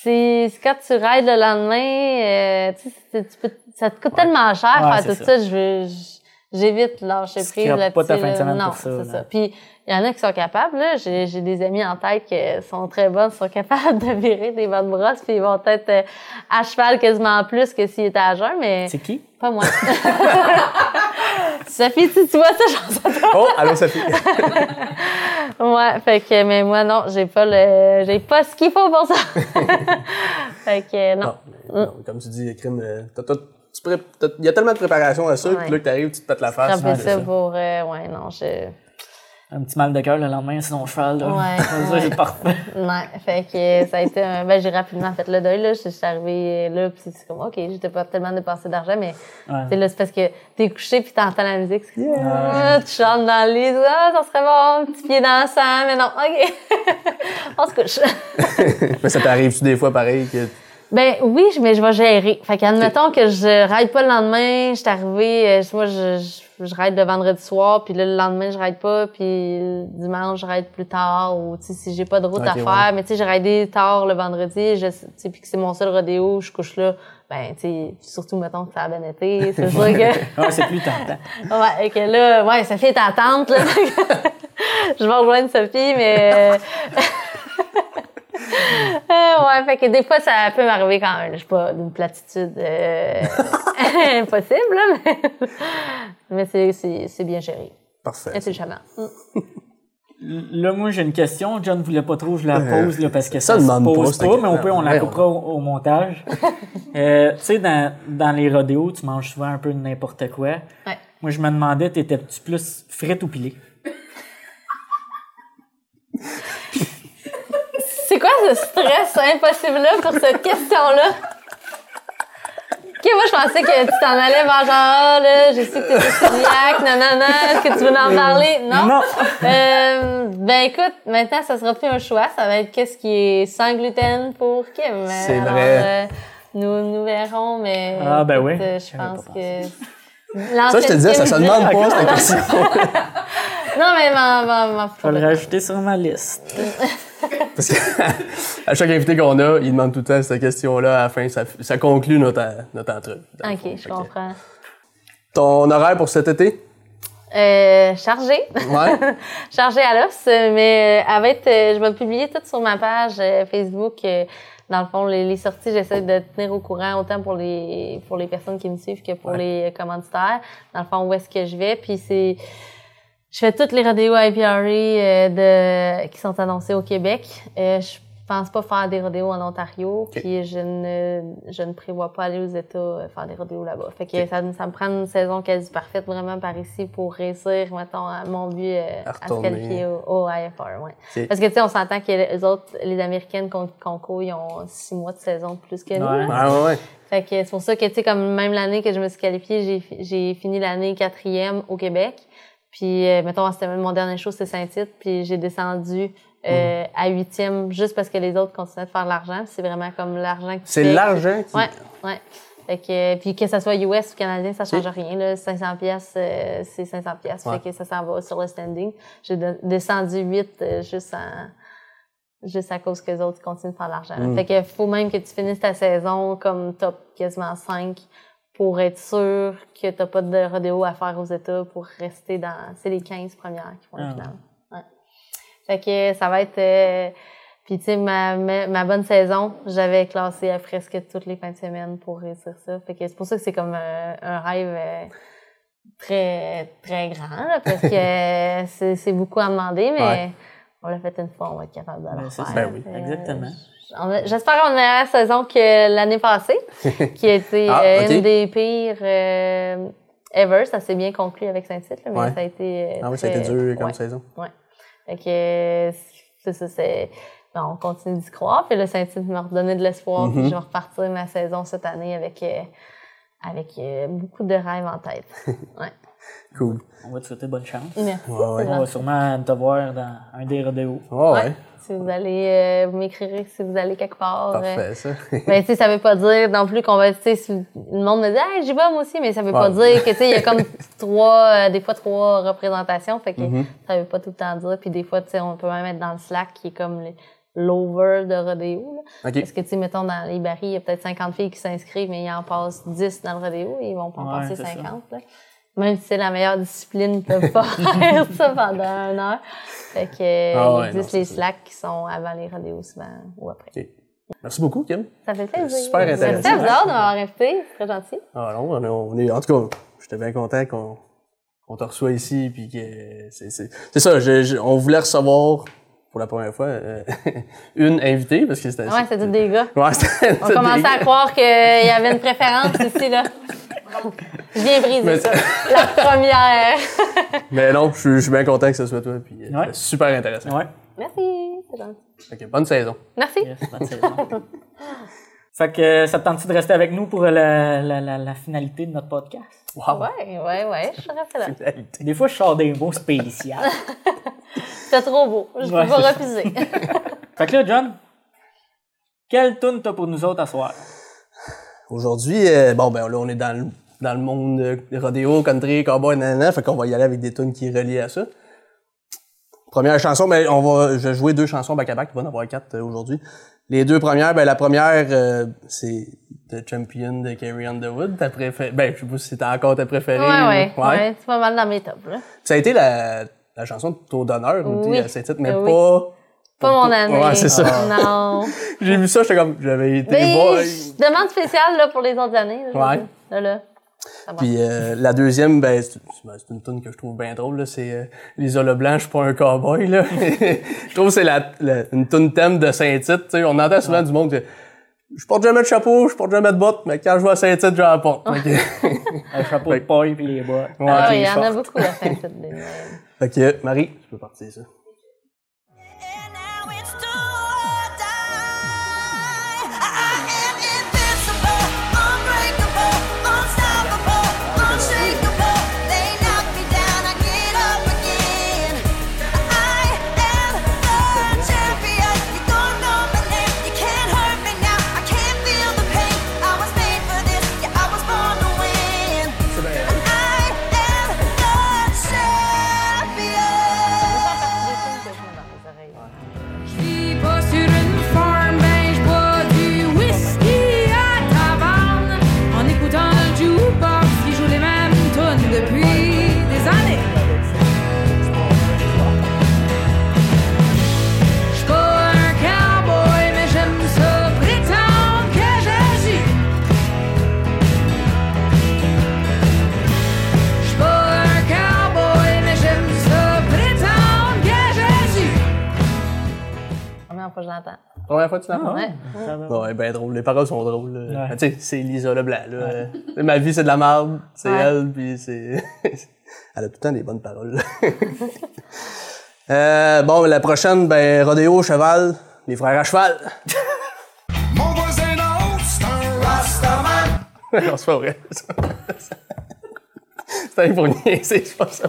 c'est c'est quand tu rides le lendemain, euh, tu sais, tu peux, ça te coûte tellement cher Ouais, faire tout ça. ça. Je veux, je- j'évite lâcher Tu prise pas ta fin de semaine non, pour ça, c'est ça. Puis il y en a qui sont capables. Là, j'ai j'ai des amis en tête qui sont très bonnes, sont capables de virer des bonnes brosses, puis ils vont être euh, à cheval quasiment plus que s'ils étaient à jeun, mais C'est qui? pas moi. Sophie, si tu vois ça, j'en pas. Oh, allô, Sophie. Ouais, fait que, mais moi, non, j'ai pas le, j'ai pas ce qu'il faut pour ça. fait que, non. Non, non, comme tu dis, crime, euh, il y a tellement de préparation à ça, puis là que t'arrives, tu te pètes la face. C'est ça ça. pour, euh, ouais, non, je, Un petit mal de cœur le lendemain, sinon cheval. Là. Ouais, c'est parfait. Ouais, fait que ça a été un... Ben, j'ai rapidement fait le deuil, là. Je suis arrivée là, puis c'est comme, OK, j'étais pas tellement dépensé d'argent, mais Ouais. c'est là, c'est parce que t'es couché puis t'entends la musique. c'est comme, Ah, tu chantes dans le lit, ah, ça serait bon, un petit pied dans le sang, mais non, OK. On se couche. Mais ça t'arrive-tu des fois pareil que. Ben oui, je- mais je vais gérer. Fait qu'admettons que je ride pas le lendemain, je suis arrivée, euh, moi je, je, je ride le vendredi soir, puis là, le lendemain je ride pas, puis le dimanche je ride plus tard, ou tu sais si j'ai pas de route à faire, mais tu sais j'ai ridé tard le vendredi, je, tu sais puis que c'est mon seul rodéo, je couche là, ben tu sais surtout mettons que ça a bien été, c'est sûr que Ouais, c'est plus tentant. Ouais, et que là, ouais, Sophie est à tante, là. je vais rejoindre Sophie, mais. Euh, euh, ouais, fait que des fois, ça peut m'arriver quand même. Je suis pas d'une platitude euh, impossible, là, mais, mais c'est, c'est, c'est bien géré. Parfait. Et c'est charmant. Mm. Là, moi, j'ai une question. John voulait pas trop que je la pose, là, parce que ça ça, se pas, pose pas, mais on peut, on la coupera au, au montage. euh, tu sais, dans, dans les rodéos, tu manges souvent un peu de n'importe quoi. Ouais. Moi, je me demandais, t'étais-tu plus frite ou pilé? Ce stress impossible-là pour cette question-là? Ok, moi, je pensais que tu t'en allais vers genre, ah, là, je sais que t'es celiaque, nanana, est-ce que tu veux en parler? Non? Non. Euh, ben écoute, maintenant, ça sera plus un choix. Ça va être qu'est-ce qui est sans gluten pour Kim. C'est vrai. euh, nous, nous verrons, mais Ah, ben écoute, oui. euh, je pense que... Ça, je te disais, ça se demande pas, cette question. Non, mais Je vais le rajouter sur ma liste. Parce que à chaque invité qu'on a, il demande tout le temps cette question-là à la fin. Ça, ça conclut notre, notre entrevue. le Ok, fond. je comprends. Ton horaire pour cet été? Euh, chargé. Ouais. chargé à l'os, mais euh, avec, euh, je vais publier tout sur ma page Facebook. Euh, dans le fond, les, les sorties, j'essaie de tenir au courant autant pour les pour les personnes qui me suivent que pour Ouais. les commanditaires. Dans le fond, où est-ce que je vais, puis c'est Je fais toutes les rodéos IPRA euh, de, qui sont annoncés au Québec. Euh, je pense pas faire des rodéos en Ontario, puis je ne, je ne prévois pas aller aux États euh, faire des rodéos là-bas. Fait que ça, ça me prend une saison quasi parfaite vraiment par ici pour réussir, mettons, à mon but euh, À à, se qualifier au, au IFR. Ouais. Parce que, tu sais, on s'entend que les autres, les Américaines qu'on court, ils ont six mois de saison de plus que nous. Ouais. Ouais. Fait que c'est pour ça que, tu sais, comme même l'année que je me suis qualifiée, j'ai, fi- j'ai fini l'année quatrième au Québec. Puis, euh, mettons, c'était mon dernier show, c'était Saint-Tite. Puis, j'ai descendu euh, Mm. à huitième juste parce que les autres continuaient de faire de l'argent. C'est vraiment comme l'argent qui C'est l'argent qui. Ouais, ouais. Fait que, puis que ça soit US ou canadien, ça change rien. Là. 500 pièces, c'est 500 pièces. Ouais. Fait que ça s'en va sur le standing. J'ai de- descendu 8 euh, juste en juste à cause que les autres continuent de faire de l'argent. Mm. Fait que faut même que tu finisses ta saison comme top quasiment 5 pour être sûr que t'as pas de rodéo à faire aux États pour rester dans... C'est les 15 premières qui font Ah. Fait que ça va être... euh, Puis tu sais, ma, ma, ma bonne saison, j'avais classé à presque toutes les fins de semaine pour réussir ça. Fait que c'est pour ça que c'est comme un, un rêve euh, très très grand, là, parce que euh, c'est c'est beaucoup à demander, mais Ouais. on l'a fait une fois, on va être capable de Ben, le faire. ça. Ben oui. Euh, Exactement. J'espère qu'on a meilleure saison que l'année passée, qui a été Ah, euh, une des pires euh, ever. Ça s'est bien conclu avec Saint-Tite, là, mais Ouais. ça a été. euh, Ah oui, ça a été dur comme ouais. saison. Fait que c'est ça, c'est. ben, on continue d'y croire. Puis le Saint-Tite m'a redonné de l'espoir. Mhm. Puis je vais repartir ma saison cette année avec, euh, avec euh, beaucoup de rêves en tête. Ouais. Cool. On va te souhaiter bonne chance. Merci. Ouais, ouais. On va sûrement te voir dans un des rodéos. Ouais, ouais. Si vous allez, euh, vous m'écrirez si vous allez quelque part. euh, Parfait, ça. Mais tu sais, ça veut pas dire non plus qu'on va, tu sais, si le monde me dit, hey, j'y vais moi aussi, mais ça veut pas dire que, tu sais, il y a comme trois, euh, des fois trois représentations, fait que Mhm. ça veut pas tout le temps dire. Puis des fois, tu sais, on peut même être dans le Slack qui est comme l'over de rodéo. Là. OK. Parce que, tu sais, mettons, dans les barils, il y a peut-être 50 filles qui s'inscrivent, mais il en passe 10 dans le rodéo, et ils vont pas en Ouais, passer c'est ça. 50. Là. Même si c'est la meilleure discipline, ils peuvent pas faire ça pendant une heure. Fait que, Ah ouais, il non, existe c'est les. Slacks qui sont avant les rodéos souvent ou après. Merci beaucoup, Kim. Ça fait plaisir. Super intéressant. Merci à vous autres de m'avoir invité. C'est très gentil. Ah non, on est, on est- en tout cas, j'étais bien content qu'on qu'on te reçoit ici, puis que c'est c'est c'est ça. je- je- on voulait recevoir pour la première fois euh, une invitée parce que c'était. Ouais, c'est tous des gars. Ouais, c'était On commençait des- à croire qu'il y avait une préférence ici, là. Je viens briser Mais- ça. La première. Mais non, je suis- je suis bien content que ce soit toi, puis euh, Ouais. c'était super intéressant. Ouais. Merci. C'est gentil. Ok, bonne saison. Merci. Yes, bonne saison. Fait que euh, ça te tente de rester avec nous pour la, la, la, la finalité de notre podcast? Wow. Ouais, ouais, ouais. Je serais restée là. Finalité. Des fois, je sors des mots spéciaux. C'était trop beau. Je peux Ouais, pas c'est refuser. fait que là, John, quelle tune t'as pour nous autres à soir? Aujourd'hui, euh, bon, ben là, on est dans le, dans le monde euh, rodéo, country, cowboy, nanana, fait qu'on va y aller avec des tunes qui relient à ça. Première chanson, ben, on va, je vais jouer deux chansons back-à-back, il va y en avoir quatre euh, aujourd'hui. Les deux premières, ben, la première, euh, c'est The Champion de Carrie Underwood, ta préférée, ben, je sais pas si c'était encore ta préférée. Ouais, ou- ouais. Ouais, c'est pas mal dans mes tops, là. Ça a été la, la chanson de taux d'honneur, Oui. oui. à titre, mais oui. pas... Pas mon année. Ouais, c'est ça. Non. J'ai vu ça, j'étais comme, j'avais été Mais voir. demande spéciale, là, pour les autres années. là, Ouais. Là, là. Puis euh, la deuxième, ben, c'est ben, une tune que je trouve bien drôle, c'est euh, Les Olas Blancs, je suis pas un cowboy, là. je trouve que c'est la, la- une tune thème de Saint-Tite. On entend souvent du monde que je porte jamais de chapeau, je porte jamais de bottes, mais quand je vais à Saint-Tite, j'en porte. Un chapeau de paille puis les bottes. Ouais. Ah il y en a beaucoup, fait que, Marie, tu peux partir ça. L'entends. Première fois que tu l'entends? Ouais. Ça va. Ouais, ben drôle. Les paroles sont drôles. là. Ouais. Ben, Tu sais, c'est Lisa Leblanc, là. Euh, Ma vie, c'est de la merde. C'est Ouais. elle, puis c'est... elle a tout le temps des bonnes paroles. euh, bon, la prochaine, ben, rodéo, cheval, les frères à cheval. Mon voisin d'en haut, c'est un Rastaman. non, c'est pas vrai. c'est un pour niaiser, je pense.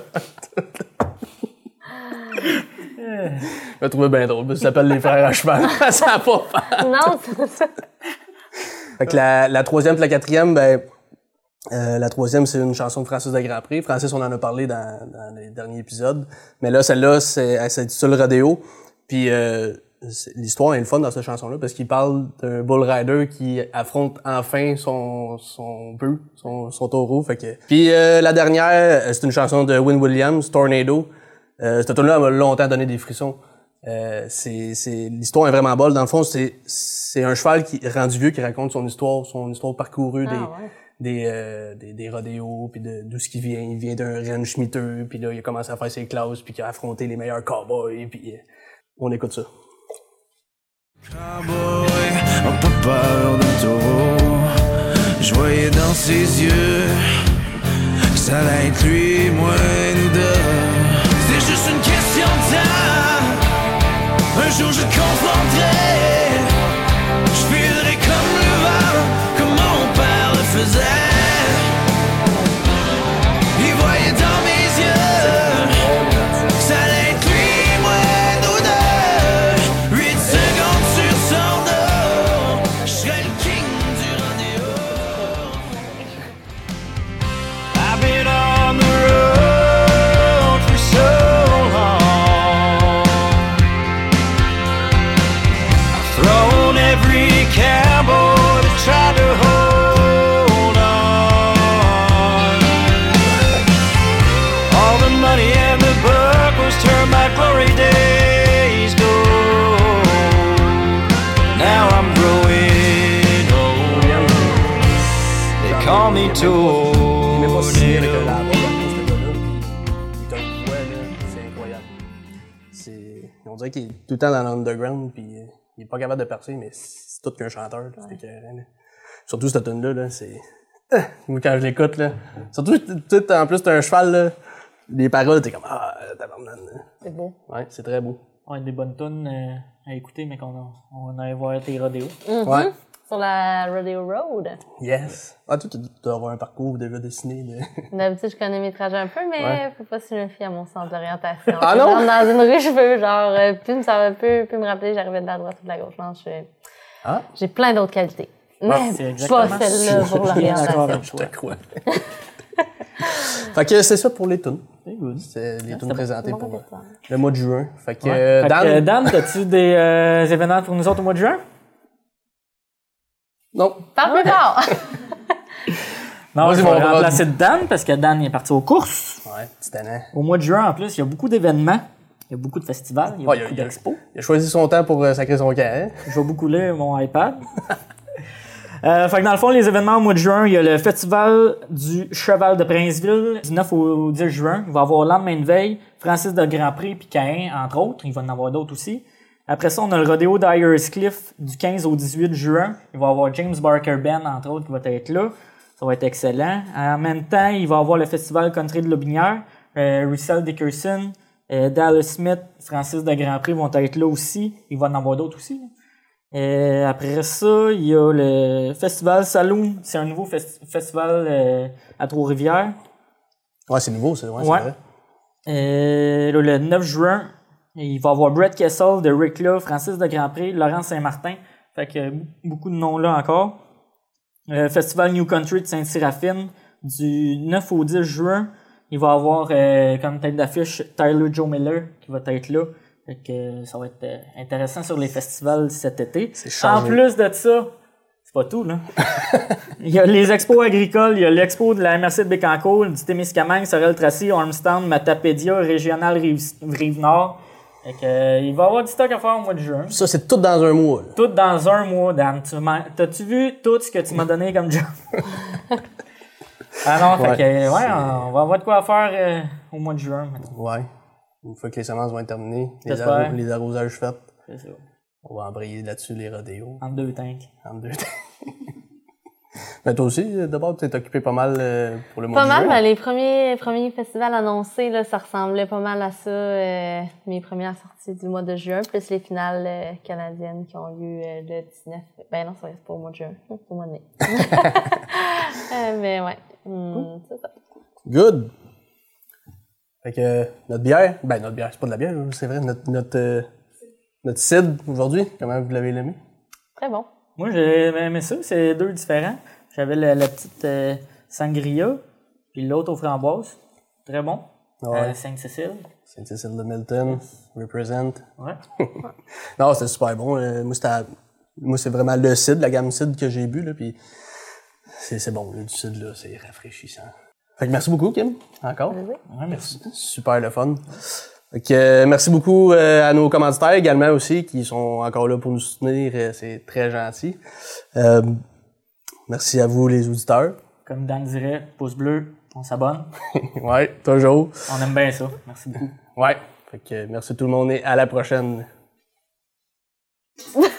Je l'ai trouvé bien drôle, ça s'appelle les frères à cheval. ça a pas fait. Non, c'est ça. Fait que la, la troisième et la quatrième, ben, euh, la troisième, c'est une chanson de Francis de Grandpré. Francis, on en a parlé dans, dans les derniers épisodes. Mais là, celle-là, c'est, elle s'intitule Rodéo. Puis euh, c'est- l'histoire est le fun dans cette chanson-là parce qu'il parle d'un bull rider qui affronte enfin son son bœuf, son, son taureau. Fait que... Puis euh, la dernière, euh, c'est une chanson de Win Williams, Tornado. Euh, cette tune là m'a longtemps donné des frissons. Euh, c'est, c'est, l'histoire est vraiment bonne. Dans le fond, c'est, c'est un cheval qui rendu vieux qui raconte son histoire, son histoire parcourue des, ouais. des, euh, des, des rodéos, puis de d'où ce qu'il vient. Il vient d'un ranch miteux, puis là, il a commencé à faire ses classes, puis il a affronté les meilleurs cowboys, puis euh, on écoute ça. Cowboy, oh, pas peur de taureau. Je voyais dans ses yeux que ça allait être lui, moi, nous deux. Une question de temps. Un jour je te confronterai. Je filerai comme le vent, comme mon père le faisait. Te le voit, là, c'est incroyable. C'est... On dirait qu'il est tout le temps dans l'underground, puis euh, il est pas capable de percer, mais c'est tout qu'un chanteur, là, c'est écœurant, là. Surtout cette tune là là, c'est... Moi, quand je l'écoute, là, surtout, tout, en plus, t'as un cheval, là, les paroles, t'es comme, ah. C'est beau. Ouais, c'est très beau. Ouais, des bonnes tunes euh, à écouter, mais qu'on a, on allait voir tes rodéos. Ouais. Sur la Rodeo Road. Yes. Ah, toi, tu tu dois avoir un parcours déjà dessiné, de... D'habitude, je connais mes trajets un peu, mais Ouais. faut pas se méfier à mon sens d'orientation. Ah non? rentre dans une rue, je peux, genre, euh, plus me, ça va plus, plus me rappeler, j'arrivais de la droite ou de la gauche. Non, je suis- Ah. J'ai plein d'autres qualités. c'est Mais exactement pas celle-là ça. pour Je suis bien d'accord l'orientation. avec Je toi. te crois. fait que c'est ça pour les tunes. C'est good. C'est les tunes présentées Bon pour le mois de juin. Fait que, Ouais. euh, Fait Dan... que, Dan, t'as-tu des euh, événements pour nous autres au mois de juin? Non. Parle plus fort! Non, Vas-y, je vais remplacer Dan parce que Dan il est parti aux courses. Ouais, petit tannant. Au mois de juin, en plus, il y a beaucoup d'événements. Il y a beaucoup de festivals, il y a Ouais, beaucoup d'expos. Il a choisi son temps pour euh, sacrer son hein? Je vais beaucoup lire mon iPad. Euh, fait que dans le fond, les événements au mois de juin, il y a le festival du Cheval de Princeville du 9 au 10 juin. Il va y avoir le lendemain de veille, Francis de Grandpré puis Caïn, entre autres. Il va y en avoir d'autres aussi. Après ça, on a le rodéo d'Ayers Cliff du 15 au 18 juin. Il va y avoir James Barker Band, entre autres, qui va être là. Ça va être excellent. En même temps, il va y avoir le festival Country de Lobinière. Euh, Russell Dickerson, euh, Dallas Smith, Francis de Grandpré vont être là aussi. Il va en avoir d'autres aussi. Euh, après ça, il y a le festival Saloon. C'est un nouveau festi- festival euh, à Trois-Rivières. Ouais, c'est nouveau, c'est ouais, c'est Ouais. vrai. Le 9 juin, il va avoir Brett Kessel de Rick Love, Francis de Grandpré, Laurent Saint-Martin. Fait que beaucoup de noms là encore. Euh, Festival New Country de Sainte-Séraphine du 9 au 10 juin. Il va y avoir euh, comme tête d'affiche Tyler Joe Miller qui va être là. Fait que ça va être euh, intéressant sur les festivals cet été. C'est En plus de ça, c'est pas tout, là. il y a les expos agricoles, il y a l'expo de la MRC de Bécancourt, du Témiscamingue, Sorel-Tracy, Armstown, Matapédia, Régional Rive- Rive-Nord. Fait que, euh, il va y avoir du stock à faire au mois de juin. Ça, c'est tout dans un mois. là. Tout dans un mois, Dan. Tu m'as- T'as-tu vu tout ce que tu m'as donné comme job? ah non, fait Ouais, que, ouais, on va avoir de quoi faire euh, au mois de juin. Ouais. Une fois que les semences vont être terminées, les, J'espère. arro- les arrosages faits. C'est ça. On va embrayer là-dessus les rodéos. Entre deux tanks. En deux Mais toi aussi, d'abord, tu t'es occupé pas mal euh, pour le mois Pas de mal, juin. ben, les premiers, premiers festivals annoncés, là, ça ressemblait pas mal à ça, euh, mes premières sorties du mois de juin, plus les finales euh, canadiennes qui ont lieu euh, le 19. Ben non, ça reste pas au mois de juin, c'est au mois de mai. Mais ouais, hum, c'est ça. Good. Fait que notre bière, ben notre bière, c'est pas de la bière, là, c'est vrai, notre notre, notre cidre aujourd'hui, comment vous l'avez aimé? Très bon. Moi, j'ai aimé ça. C'est deux différents. J'avais la, la petite euh, sangria, puis l'autre aux framboises. Très bon. Ouais. Euh, Sainte-Cécile. Saint-Cécile de Milton, represent. Ouais. Non, c'était super bon. euh, moi, c'était, moi, c'est vraiment le cidre, la gamme cidre que j'ai bu, là, puis c'est, bon, là, du cidre, là, c'est rafraîchissant. Fait que merci beaucoup, Kim, encore. Ouais, merci. Super le fun. Fait que, euh, merci beaucoup euh, à nos commanditaires également aussi qui sont encore là pour nous soutenir. euh, c'est très gentil. Euh, merci à vous les auditeurs. Comme Dan dirait, pouce bleu, on s'abonne. ouais, toujours. On aime bien ça. Merci beaucoup. Ouais. Fait que, merci tout le monde et à la prochaine.